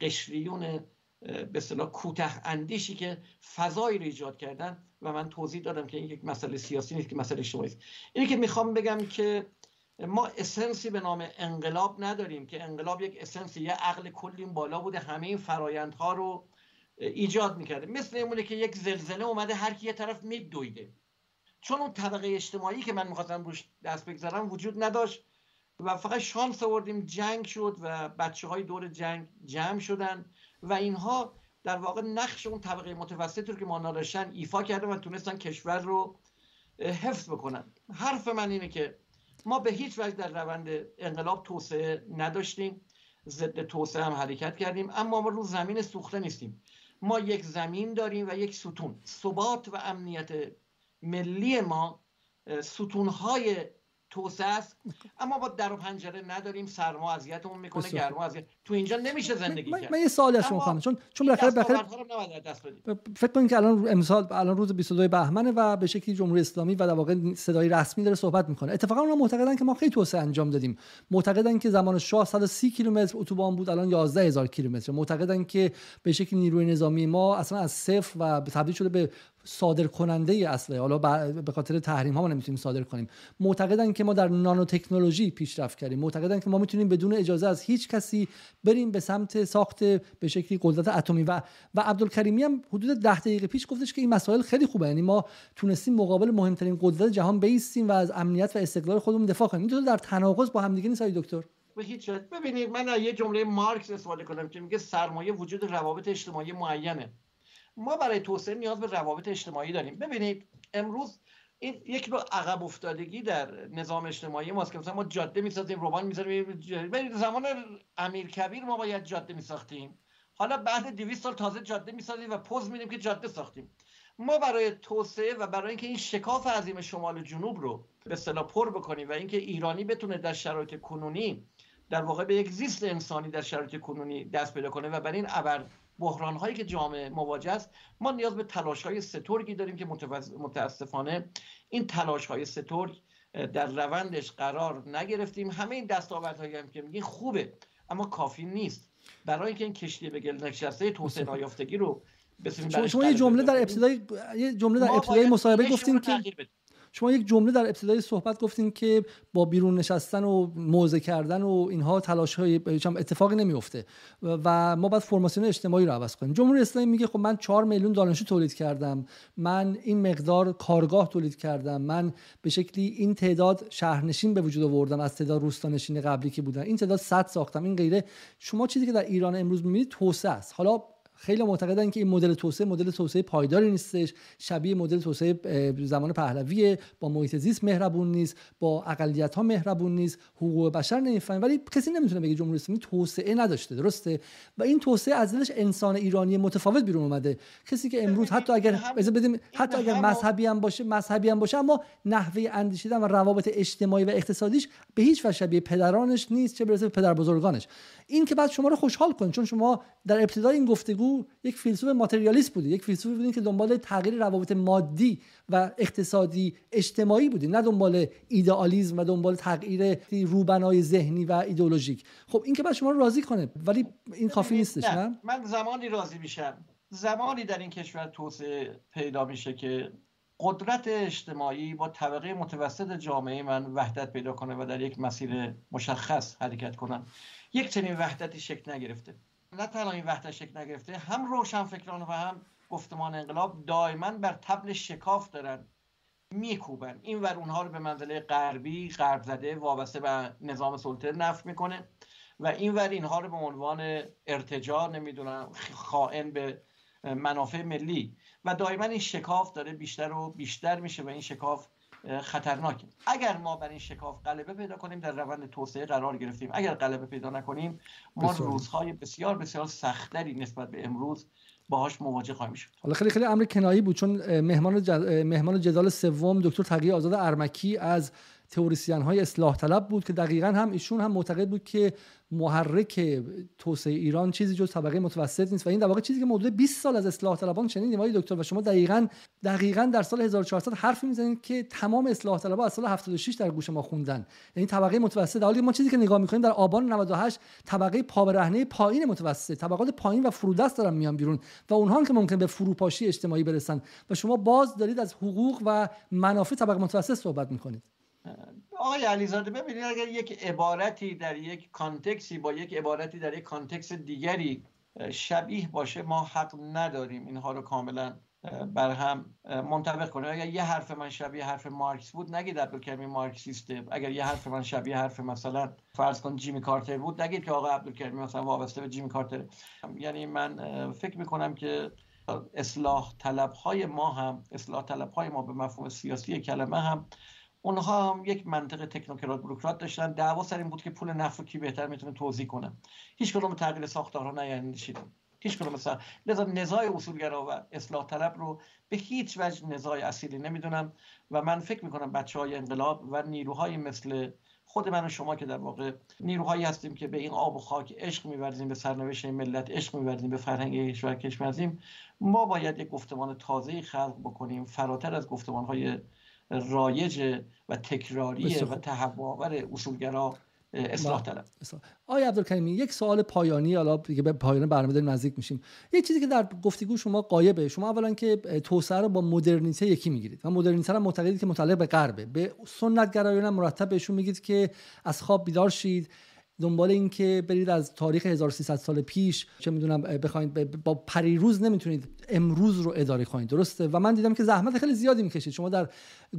قشریون به اصطلاح کوته اندیشی که فضایی رو ایجاد کردن و من توضیح دادم که این یک مسئله سیاسی نیست که مسئله اجتماعی است. اینی که می‌خوام بگم که ما اسنسی به نام انقلاب نداریم که انقلاب یک اسنسی یه عقل کلی بالا بوده همه این فرایندها رو ایجاد می‌کرده. مثل اینمونه که یک زلزله اومده هر کی یه طرف میدویده. چون اون طبقه اجتماعی که من می‌خواستم روش دست بگذارم وجود نداشت و فقط شانس آوردیم جنگ شد و بچه های دور جنگ جمع شدن. و اینها در واقع نقش اون طبقه متوسط رو که ما نداشتن ایفا کردن و تونستن کشور رو حفظ بکنن. حرف من اینه که ما به هیچ وجه در روند انقلاب توسعه نداشتیم ضد توسعه هم حرکت کردیم اما ما رو زمین سوخته نیستیم. ما یک زمین داریم و یک ستون. ثبات و امنیت ملی ما ستونهای توسعه است. اما با در و پنجره نداریم. سرما اذیتمون می‌کنه گرما اذیت. تو اینجا نمیشه زندگی کرد. من یه سوالی از شما خواهم چون چون بالاخره بالاخره فکر کنید که الان امسال الان روز 22 بهمن و به شکلی جمهوری اسلامی و در واقع صدای رسمی داره صحبت می‌کنه. اتفاقا اونا معتقدن که ما خیلی توسعه انجام دادیم. معتقدن که زمان شاه 130 کیلومتر اتوبان بود الان 11000 کیلومتر. معتقدن که به شکلی نیروی نظامی ما اصلا از صفر و تبدیل شده به صادر کننده اسلحه حالا به خاطر تحریم ها ما نمی‌تونیم صادر کنیم. معتقدن که ما در نانو تکنولوژی پیشرفت کردیم. معتقدن که ما می‌تونیم بدون اجازه از هیچ کسی بریم به سمت ساخت به شکلی قدرت اتمی. و و عبدالکریمی هم حدود ده دقیقه پیش گفتش که این مسائل خیلی خوبه. یعنی ما تونستیم مقابل مهمترین قدرت جهان بیستیم و از امنیت و استقلال خودمون دفاع کنیم. این در تناقض با همدیگه نیست دکتر؟ به هیچ ببینید من یه جمله مارکس استفاده کنم که میگه سرمایه وجود روابط اجتماعی معینه. ما برای توسعه نیاز به روابط اجتماعی داریم. ببینید امروز این یک نوع عقب افتادگی در نظام اجتماعی ماست که مثلا ما جاده می‌سازیم روبان می‌ذاریم زمان امیر کبیر ما باید جاده میساختیم. حالا بعد 200 سال تازه جاده می‌سازیم و پوز میدیم که جاده ساختیم. ما برای توسعه و برای اینکه این شکاف عظیم شمال و جنوب رو به اصطلاح پر بکنیم و اینکه ایرانی بتونه در شرایط کنونی در واقع به یک زیست انسانی در شرایط کنونی دست پیدا کنه و بر این ابر بحران هایی که جامعه مواجه است ما نیاز به تلاش های سترگی داریم که متاسفانه این تلاش های سترگ در روندش قرار نگرفتیم. همه این هایی هم که میگین خوبه اما کافی نیست. برای اینکه این کشتی به گل نشسته توسعه نایافتگی رو شما یه جمله در ابتدای یه جمله در ابتدای مصاحبه گفتین که شما یک جمله در ابتدای صحبت گفتین که با بیرون نشستن و موزه کردن و اینها تلاش های اتفاقی نمیفته و ما باید فرماسیون اجتماعی رو عوض کنیم. جمهوری اسلامی میگه خب من 4 میلیون دانشجو تولید کردم. من این مقدار کارگاه تولید کردم. من به شکلی این تعداد شهرنشین به وجود آوردم از تعداد روستانشین قبلی که بودن. این تعداد 100 ساختم. این غیره. شما چیزی که در ایران امروز می‌بینید توسعه است. حالا خیلی معتقدن که این مدل توسعه مدل توسعه پایداری نیستش. شبیه مدل توسعه زمان پهلویه. با محیط زیست مهربون نیست. با اقلیت ها مهربون نیست. حقوق بشر نمی‌فهمه. ولی کسی نمی‌تونه بگه جمهوری اسلامی توسعه نداشته. درسته؟ و این توسعه از دلش انسان ایرانی متفاوت بیرون اومده. کسی که امروز حتی اگر بدیم حتی اگر مذهبی هم باشه مذهبی هم باشه اما نحوه اندیشیدن و روابط اجتماعی و اقتصادیش به هیچ وجه شبیه پدرانش نیست چه برسه به پدر بزرگانش این که بعد شما رو خوشحال کنه چون شما در ابتدای این گفتگو یک فیلسوف ماتریالیست بودی. یک فیلسوفی بودین که دنبال تغییر روابط مادی و اقتصادی اجتماعی بودی. نه دنبال ایدئالیسم و دنبال تغییر روبنای ذهنی و ایدئولوژیک. خب این که بعد شما رو راضی کنه ولی این کافی نیستش نه؟ من زمانی راضی میشم. زمانی در این کشور توسعه پیدا میشه که قدرت اجتماعی با طبقه متوسط جامعه من وحدت پیدا کنه و در یک مسیر مشخص حرکت کنن. یک چنین وحدتی شکل نگرفته. نه تنها این وحدت شکل نگرفته هم روشن فکران و هم گفتمان انقلاب دائما بر تبل شکاف دارن میکوبن. این ور اونها رو به منزله غربی غرب زده وابسته به نظام سلطه نفت می‌کنه و این ور اینها رو به عنوان ارتجاع نمی‌دونم خائن به منافع ملی. و دائما این شکاف داره بیشتر و بیشتر میشه و این شکاف خطرناکه. اگر ما بر این شکاف غلبه پیدا کنیم در روند توسعه قرار گرفتیم. اگر غلبه پیدا نکنیم ما روزهای بسیار بسیار سختری نسبت به امروز باهاش مواجه خواهیم شد. حالا خیلی خیلی امر کنایی بود چون مهمان مهمان جدال سوم دکتر تقی آزاد ارمکی از تئوریسین های اصلاح طلب بود که دقیقا هم ایشون هم معتقد بود که محرک توسعه ایران چیزی جز طبقه متوسط نیست. و این در واقع چیزی که حدود 20 سال از اصلاح طلبان شنیدیم آقای دکتر و شما دقیقا دقیقا در سال 1400 حرفی می‌زنید که تمام اصلاح طلبها از سال 76 در گوش ما خوندن. یعنی طبقه متوسط. حالی ما چیزی که نگاه می‌کنیم در آبان 98 طبقه پا پایین متوسط طبقات پایین و فرودست دارن میان بیرون و اونها که ممکنه به فروپاشی اجتماعی برسن. و شما باز دارید از حقوق و منافع طبقه متوسط صحبت می‌کنید. آقای علیزاده ببینید اگر یک عبارتی در یک context ی با یک عبارتی در یک context دیگری شبیه باشه ما حق نداریم اینها رو کاملا بر هم منطبق کنیم. اگر یه حرف من شبیه حرف مارکس بود نگید عبدالکریمی مارکسیسته. اگر یه حرف من شبیه حرف مثلا فرض کن جیمی کارتر بود نگید که آقا عبدالکریمی مثلا وابسته به جیمی کارتر. یعنی من فکر می‌کنم که اصلاح طلب های ما هم اصلاح طلب های ما به مفهوم سیاسی کلمه هم اونها هم یک منطق تکنوکرات بروکرات داشتن. دعوا سر این بود که پول نفت رو کی بهتر می‌تونه توضیح کنه. هیچ کدوم تغییر ساختارها نیندیشیدن هیچ کدوم مثلا لذا نزاع اصولگرا و اصلاح طلب رو به هیچ وجه نزاع اصیلی نمی‌دونم و من فکر می‌کنم بچه های انقلاب و نیروهای مثل خود من و شما که در واقع نیروهایی هستیم که به این آب و خاک عشق میورزیم به سرنوشت ملت عشق میورزیم به فرهنگ کشور کشمرزیم ما باید یک گفتمان تازه خلق بکنیم فراتر از گفتمان های رایج و تکراری و تهوعآور اصولگرا اصلاح طلب. آقای عبدالکریمی یک سوال پایانی حالا دیگه به پایان برنامه داریم نزدیک میشیم. یک چیزی که در گفتگو شما قایبه شما اولا که توسعه رو با مدرنیته یکی می‌گیرید و مدرنیته رو معتقدید که متعلق به غربه. به سنت گرایان مرتب بهشون میگید که از خواب بیدار شید. دنبال این که برید از تاریخ 1300 سال پیش چه می‌دونم بخواید با پریروز نمی‌تونید امروز رو اداره کنید درسته؟ و من دیدم که زحمت خیلی زیادی می‌کشید. شما در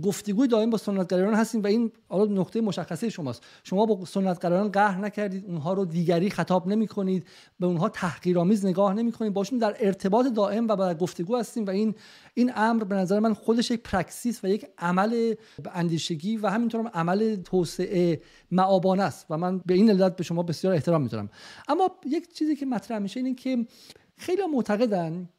گفتگوی دائم با سنتگرایان هستین و این حالا نقطه مشخصه شماست. شما با سنتگرایان قهر نکردید اونها رو دیگری خطاب نمی‌کنید به اونها تحقیرآمیز نگاه نمی‌کنید. باشون در ارتباط دائم و در گفتگو هستیم و این این امر به نظر من خودش یک پرکسیس و یک عمل اندیشگی و همینطور هم عمل توسعه معابانه است. و من به این علت به شما بسیار احترام می‌ذارم. اما یک چیزی که مطرح میشه اینه که خیلی معتقدن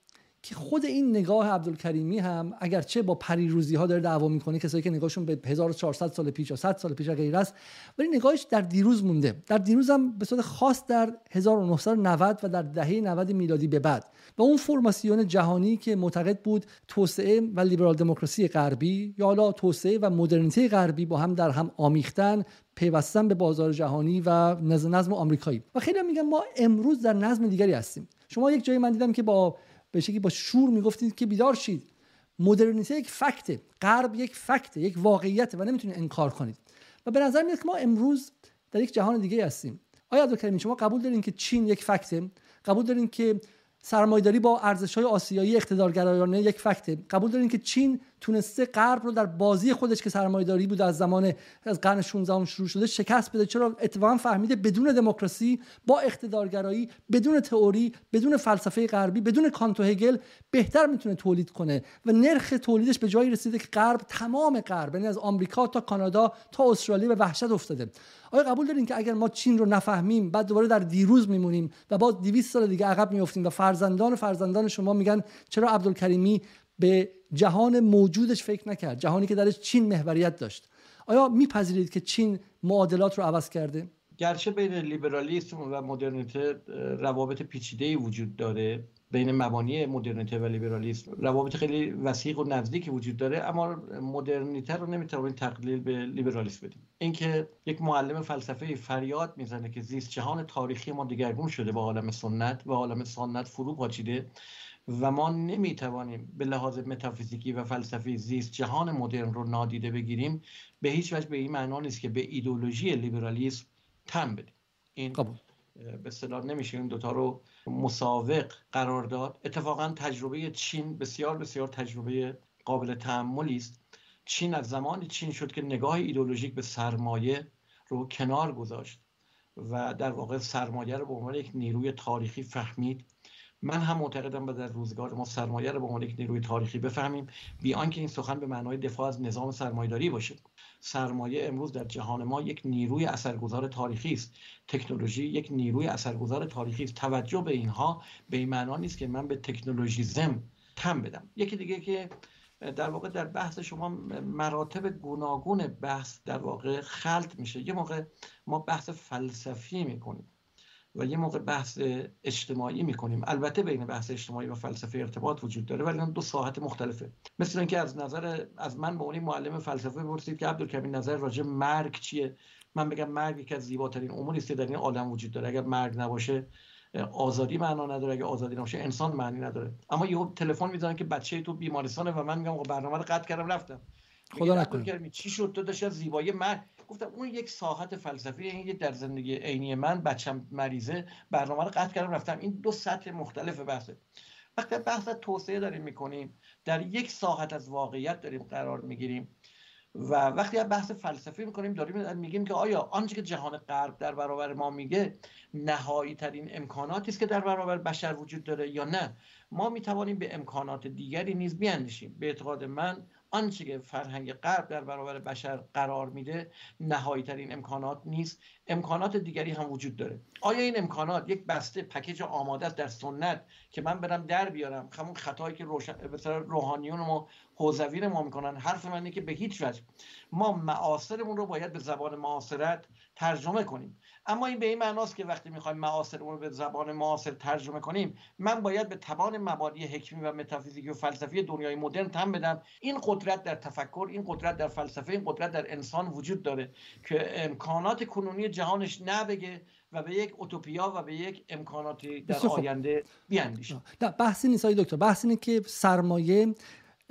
که خود این نگاه عبدالکریمی هم اگرچه با پریروزی ها داره دعوا می‌کنه کسایی که نگاهشون به 1400 سال پیش یا 100 سال پیش غیر است ولی نگاهش در دیروز مونده. در دیروز هم به صورت خاص در 1990 و در دهه 90 میلادی به بعد. و اون فرماسیون جهانی که معتقد بود توسعه و لیبرال دموکراسی غربی یا حالا توسعه و مدرنیته غربی با هم در هم آمیختن پیوستن به بازار جهانی و نظم آمریکایی. و خیلی میگن ما امروز در نظم دیگری هستیم. شما یک جایی من دیدم که با به شکلی با شور می‌گفتید که بیدار شید. مدرنیته یک فکته. غرب یک فکته یک واقعیت و نمی‌تونید انکار کنید. و به نظر میاد که ما امروز در یک جهان دیگه هستیم. آیا عبدالکریم شما قبول دارین که چین یک فکته؟ قبول دارین که سرمایداری با ارزش های آسیایی اقتدارگرایانه یک فکته؟ قبول دارین که چین تونسته غرب رو در بازی خودش که سرمایه‌داری بود از زمان از قرن 16 شروع شده شکست بده. چرا؟ اتفاقا فهمیده بدون دموکراسی با اقتدارگرایی بدون تئوری بدون فلسفه غربی بدون کانت و هگل بهتر می‌تونه تولید کنه. و نرخ تولیدش به جایی رسیده که غرب تمام غرب یعنی از آمریکا تا کانادا تا استرالیا به وحشت افتاده. آیا قبول دارین که اگر ما چین رو نفهمیم بعد دوباره در دیروز میمونیم و باز 200 سال دیگه عقب میافتیم و فرزندان فرزندان شما میگن چرا عبدالکریمی به جهان موجودش فکر نکرد. جهانی که درش چین محوریت داشت. آیا میپذیرید که چین معادلات رو عوض کرده؟ گرچه بین لیبرالیسم و مدرنیته روابط پیچیده وجود داره. بین مبانی مدرنیته و لیبرالیسم روابط خیلی وسیق و نزدیکی وجود داره اما مدرنیته رو نمی‌توانید تقلیل به لیبرالیسم بدیم. اینکه یک معلم فلسفه فریاد می‌زنه که زیست جهان تاریخی ما دگرگون شده با عالم سنت و عالم سنت فرو پاچیده و ما نمی‌توانیم به لحاظ متافیزیکی و فلسفی زیست جهان مدرن رو نادیده بگیریم به هیچ وجه به این معنا نیست که به ایدولوژی لیبرالیسم تم بدیم. این به اصطلاح نمیشه این دوتا رو مساوق قرار داد. اتفاقا تجربه چین بسیار بسیار تجربه قابل تحملی است. چین از زمانی چین شد که نگاه ایدولوژیک به سرمایه رو کنار گذاشت و در واقع سرمایه رو به عنوان یک نیروی تاریخی فهمید من هم معتقدم در روزگار ما سرمایه رو به عنوان یک نیروی تاریخی بفهمیم بی آنکه این سخن به معنای دفاع از نظام سرمایه‌داری باشه. سرمایه امروز در جهان ما یک نیروی اثرگذار تاریخی است. تکنولوژی یک نیروی اثرگذار تاریخی است. توجه به اینها به این معنا نیست که من به تکنولوژیزم تم بدم. یکی دیگه که در واقع در بحث شما مراتب گوناگون بحث در واقع خلط میشه. یه موقع ما بحث فلسفی می‌کنیم. و یه موقع بحث اجتماعی می‌کنیم. البته بین بحث اجتماعی و فلسفه ارتباط وجود داره ولی دو ساحت مختلفه. مثل اینکه از نظر از من به اونی معلم فلسفه بپرسید که عبدالکریم نظر راجع مرگ چیه؟ من بگم مرگ یکی از زیباترین اموری است در این عالم وجود داره. اگر مرگ نباشه آزادی معنا نداره. اگه آزادی نباشه انسان معنی نداره. اما یهو تلفن می‌زنن که بچه تو بیمارستانه و من میگم برنامه رو قطع کردم رفتم. خدا نکنه. چی شد؟ تو داشت از زیبایی مرگ. گفتم اون یک ساحت فلسفی این در زندگی عینی من بچم مریضه برنامه رو قطع کردم رفتم. این دو سطح مختلف بحثه. وقتی بحث توسعه داریم می‌کنیم در یک ساحت از واقعیت داریم قرار می‌گیریم و وقتی از بحث فلسفی می‌کنیم داریم میگیم که آیا آنچه که جهان غرب در برابر ما میگه نهایی ترین امکاناتی است که در برابر بشر وجود داره یا نه؟ ما می‌توانیم به امکانات دیگری نیز بیاندیشیم. به اعتقاد من آنچه که فرهنگ غرب در برابر بشر قرار میده نهایی ترین امکانات نیست. امکانات دیگری هم وجود داره. آیا این امکانات یک بسته پکیج آماده است در سنت که من برم در بیارم؟ همون خطایی که روشن... روحانیون ما حوزوی ما می‌کنن. حرف من که به هیچ وجه. ما معاصرمون رو باید به زبان معاصرت ترجمه کنیم. اما این به این معناست که وقتی می‌خوایم معاصرمون رو به زبان معاصر ترجمه کنیم من باید به توان مبادی حکمی و متافیزیکی و فلسفی دنیای مدرن تم بدم. این قدرت در تفکر این قدرت در فلسفه این قدرت در انسان وجود داره که امکانات کنونی جهانش نبگه و به یک اوتوپیا و به یک امکاناتی در آینده بیاندیشه. بحثی نیست دکتر. بحث اینه که سرمایه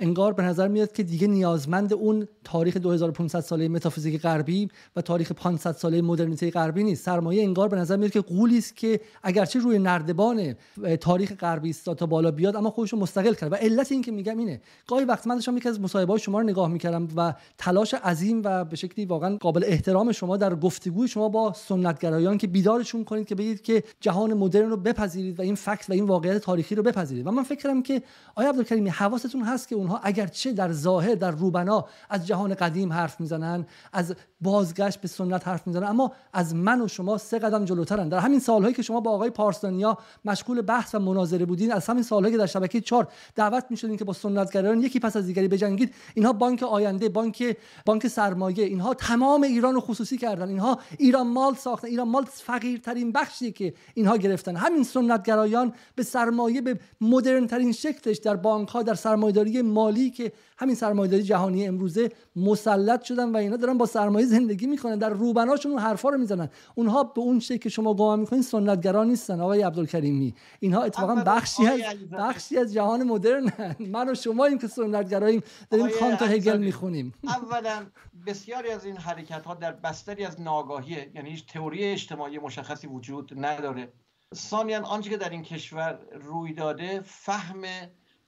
انگار به نظر میاد که دیگه نیازمند اون تاریخ 2500 ساله متافیزیک غربی و تاریخ 500 ساله مدرنیته غربی نیست. سرمایه انگار به نظر میاد که قولی است که اگرچه روی نردبان تاریخ غربی است تا بالا بیاد اما خودش مستقل کرد. و علت این که میگم اینه گاهی وقت من داشتم یکی از مصاحبه‌های شما رو نگاه می‌کردم و تلاش عظیم و به شکلی واقعا قابل احترام شما در گفتگوی شما با سنتگرایان که بیدارشون کنید که بگید که جهان مدرن رو بپذیرید و این فکت و این واقعیت تاریخی رو بپذیرید. و من فکر کردم که آیا عبدالکریمی حواستون هست که اونها اگرچه در ظاهر در روبنا از جهان قدیم حرف می‌زنن از بازگشت به سنت حرف می‌زنن اما از من و شما سه قدم جلوترن. در همین سالهایی که شما با آقای پارسانیا مشغول بحث و مناظره بودین از همین سالهایی که در شبکه 4 دعوت می‌شدین که با سنتگرایان یکی پس از دیگری بجنگید اینها بانک آینده بانک بانک سرمایه اینها تمام ایران رو خصوصی کردن. اینها ایران مال ساختن ایران مال فقیرترین بخشی که اینها گرفتن. همین سنتگرایان به سرمایه به مدرن ترین شکلش در بانک ها در سرمایه‌داری مالی که همین سرمایه‌داری جهانی امروزه مسلط شدن و اینا دارن با سرمایه زندگی می‌کنن. در روبناشون اون حرفا رو می‌زنن. اونها به اون شکل که شما گمان می‌کنین سنتگرا نیستن آقای عبدالکریمی. اینها اتفاقا بخشی از بخشی از جهان مدرن من و شما این که سنتگراییم. داریم کانت و هگل می‌خونیم. اولا بسیاری از این حرکت ها در بستری از ناگاهیه. یعنی هیچ تئوری اجتماعی مشخصی وجود نداره. ثانیا آنچه که در این کشور روی داده فهم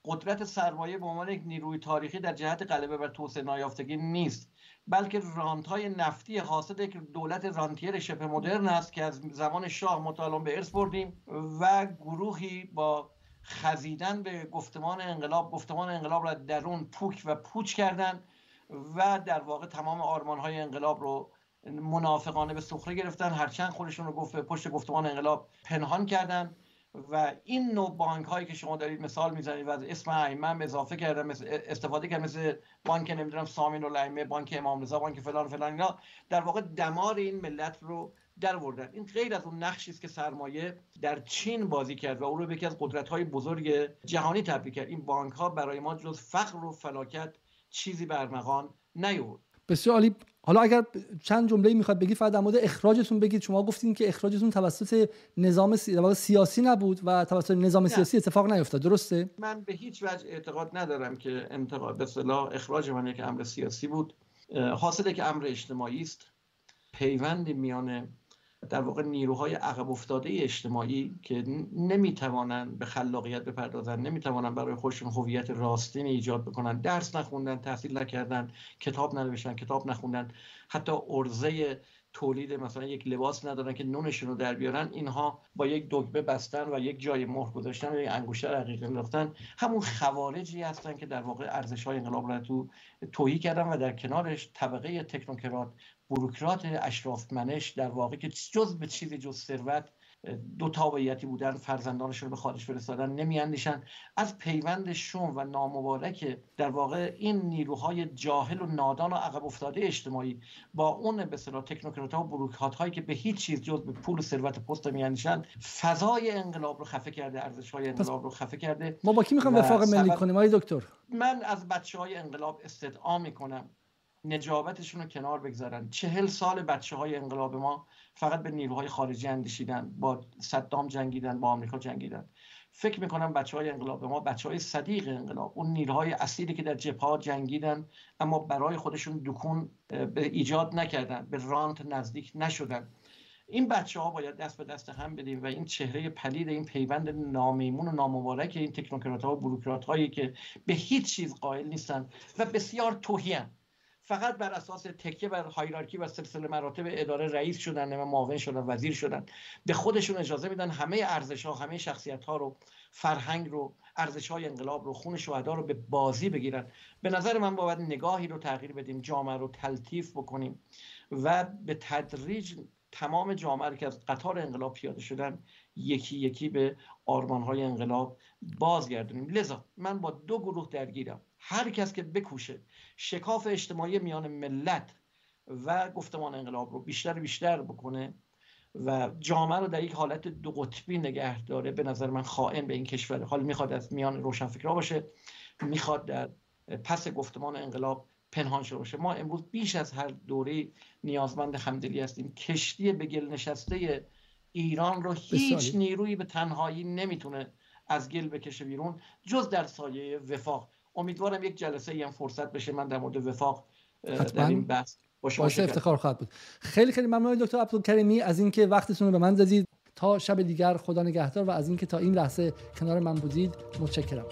قدرت سرمایه به عنوان یک نیروی تاریخی در جهت غلبه بر توسعه نیافتگی نیست بلکه رانت های نفتی حاصل یک دولت رانتیر شبه مدرن است که از زمان شاه مطالعه به ارث بردیم و گروهی با خزیدن به گفتمان انقلاب گفتمان انقلاب را درون پوک و پوچ کردن و در واقع تمام آرمان های انقلاب رو منافقانه به سخره گرفتن هرچند خودشون رو گفت پشت گفتمان انقلاب پنهان کردن و این نوع بانک هایی که شما دارید مثال می‌زنید و از اسم ایمم اضافه کردن استفاده کرد مثل بانک نمی‌دونم سامین الائمه بانک امام رضا بانک فلان فلان اینا در واقع دمار این ملت رو در وردن. این غیر از اون نقشی است که سرمایه در چین بازی کرد و او رو به یکی از قدرت های بزرگ جهانی تبدیل کرد. این بانک ها برای ما جز فقر و فلاکت چیزی برمغان نیورد. بسیار عالی. حالا اگر چند جمله می‌خواد بگید فقط در مورد اخراجتون بگید. شما گفتین که اخراجتون توسط نظام سیاسی نبود و توسط نظام سیاسی اتفاق نیفتاد. درسته؟ من به هیچ وجه اعتقاد ندارم که انتقاد به صلاح اخراج من یک امر سیاسی بود. حاصل که امر اجتماعی است. پیوند میان در واقع نیروهای عقب افتاده اجتماعی که نمی‌توانند به خلاقیت بپردازن نمی‌توانند برای خودشون هویت راستین ایجاد بکنن درس نخوندن تحصیل نکردن کتاب ننوشتن کتاب نخوندن. حتی ارزه تولید مثلا یک لباس ندارن که نونشون رو در بیارن اینها با یک دکمه بستن و یک جای مهر گذاشتن و یک انگشتر رقیق انداختن. همون خوارجی هستن که در واقع ارزش های انقلاب رو تو توهی کردن و در کنارش طبقه تکنوکرات بروکرات اشراف منش در واقع که جز به چیزی جز ثروت دو تابعیتی بودن فرزندانشون به خارج فرستادن نمیاندیشن. از پیوند شوم و نامبارک در واقع این نیروهای جاهل و نادان و عقب افتاده اجتماعی با اون به اصطلاح تکنوکرات ها و بروکرات هایی که به هیچ چیز جز به پول و ثروت پست میاندیشن فضای انقلاب رو خفه کرده ارزش های انقلاب رو خفه کرده ما با کی می‌خوام وفاق ملی کنیم؟ آقای دکتر. من از بچه های انقلاب استدعا می‌کنم. نجابتشون رو کنار بگذارن. چهل سال بچه های انقلاب ما فقط به نیروهای خارجی اندیشیدن با صدام جنگیدن با آمریکا جنگیدن. فکر می‌کنم بچه های انقلاب ما بچه های صدیق انقلاب اون نیروهای اصیلی که در جبهه جنگیدن اما برای خودشون دکون به ایجاد نکردن به رانت نزدیک نشدن. این بچه ها باید دست به دست هم بدیم و این چهره پلید این پیوند نامیمون و نامبارک این تکنوکرات ها و بروکرات هایی که به هیچ چیز قائل نیستن و بسیار توهیان فقط بر اساس تکیه بر هایرارکی و سلسله مراتب اداره رئیس شدن و معاون شدن وزیر شدن. به خودشون اجازه میدن همه ارزش ها همه شخصیت ها رو فرهنگ رو ارزش های انقلاب رو خون شهدا رو به بازی بگیرن. به نظر من باید نگاهی رو تغییر بدیم جامعه رو تلطیف بکنیم و به تدریج تمام جامعه که از قطار انقلاب پیاده شدن یکی یکی به آرمان های انقلاب بازگردونیم. لذا من با دو گروه درگیرم. هر کس که بکوشه شکاف اجتماعی میان ملت و گفتمان انقلاب رو بیشتر بیشتر بکنه و جامعه رو در یک حالت دو قطبی نگه داره. به نظر من خائن به این کشور. حال می‌خواد از میان روشنفکرها باشه می‌خواد در پس گفتمان انقلاب پنهان شده باشه. ما امروز بیش از هر دوره نیازمند همدلی هستیم. کشتی به گل نشسته ایران رو هیچ نیرویی به تنهایی نمی‌تونه از گل بکشه بیرون جز در سایه وفاق. امیدوارم یک جلسه ای هم فرصت بشه من در مورد وفاق در این بحث باشه افتخار خواهد بود. خیلی خیلی ممنون دکتر عبدالکریمی. از اینکه وقتتون رو به من دادید تا شب دیگر خدا نگهدار و از اینکه تا این لحظه کنار من بودید متشکرم.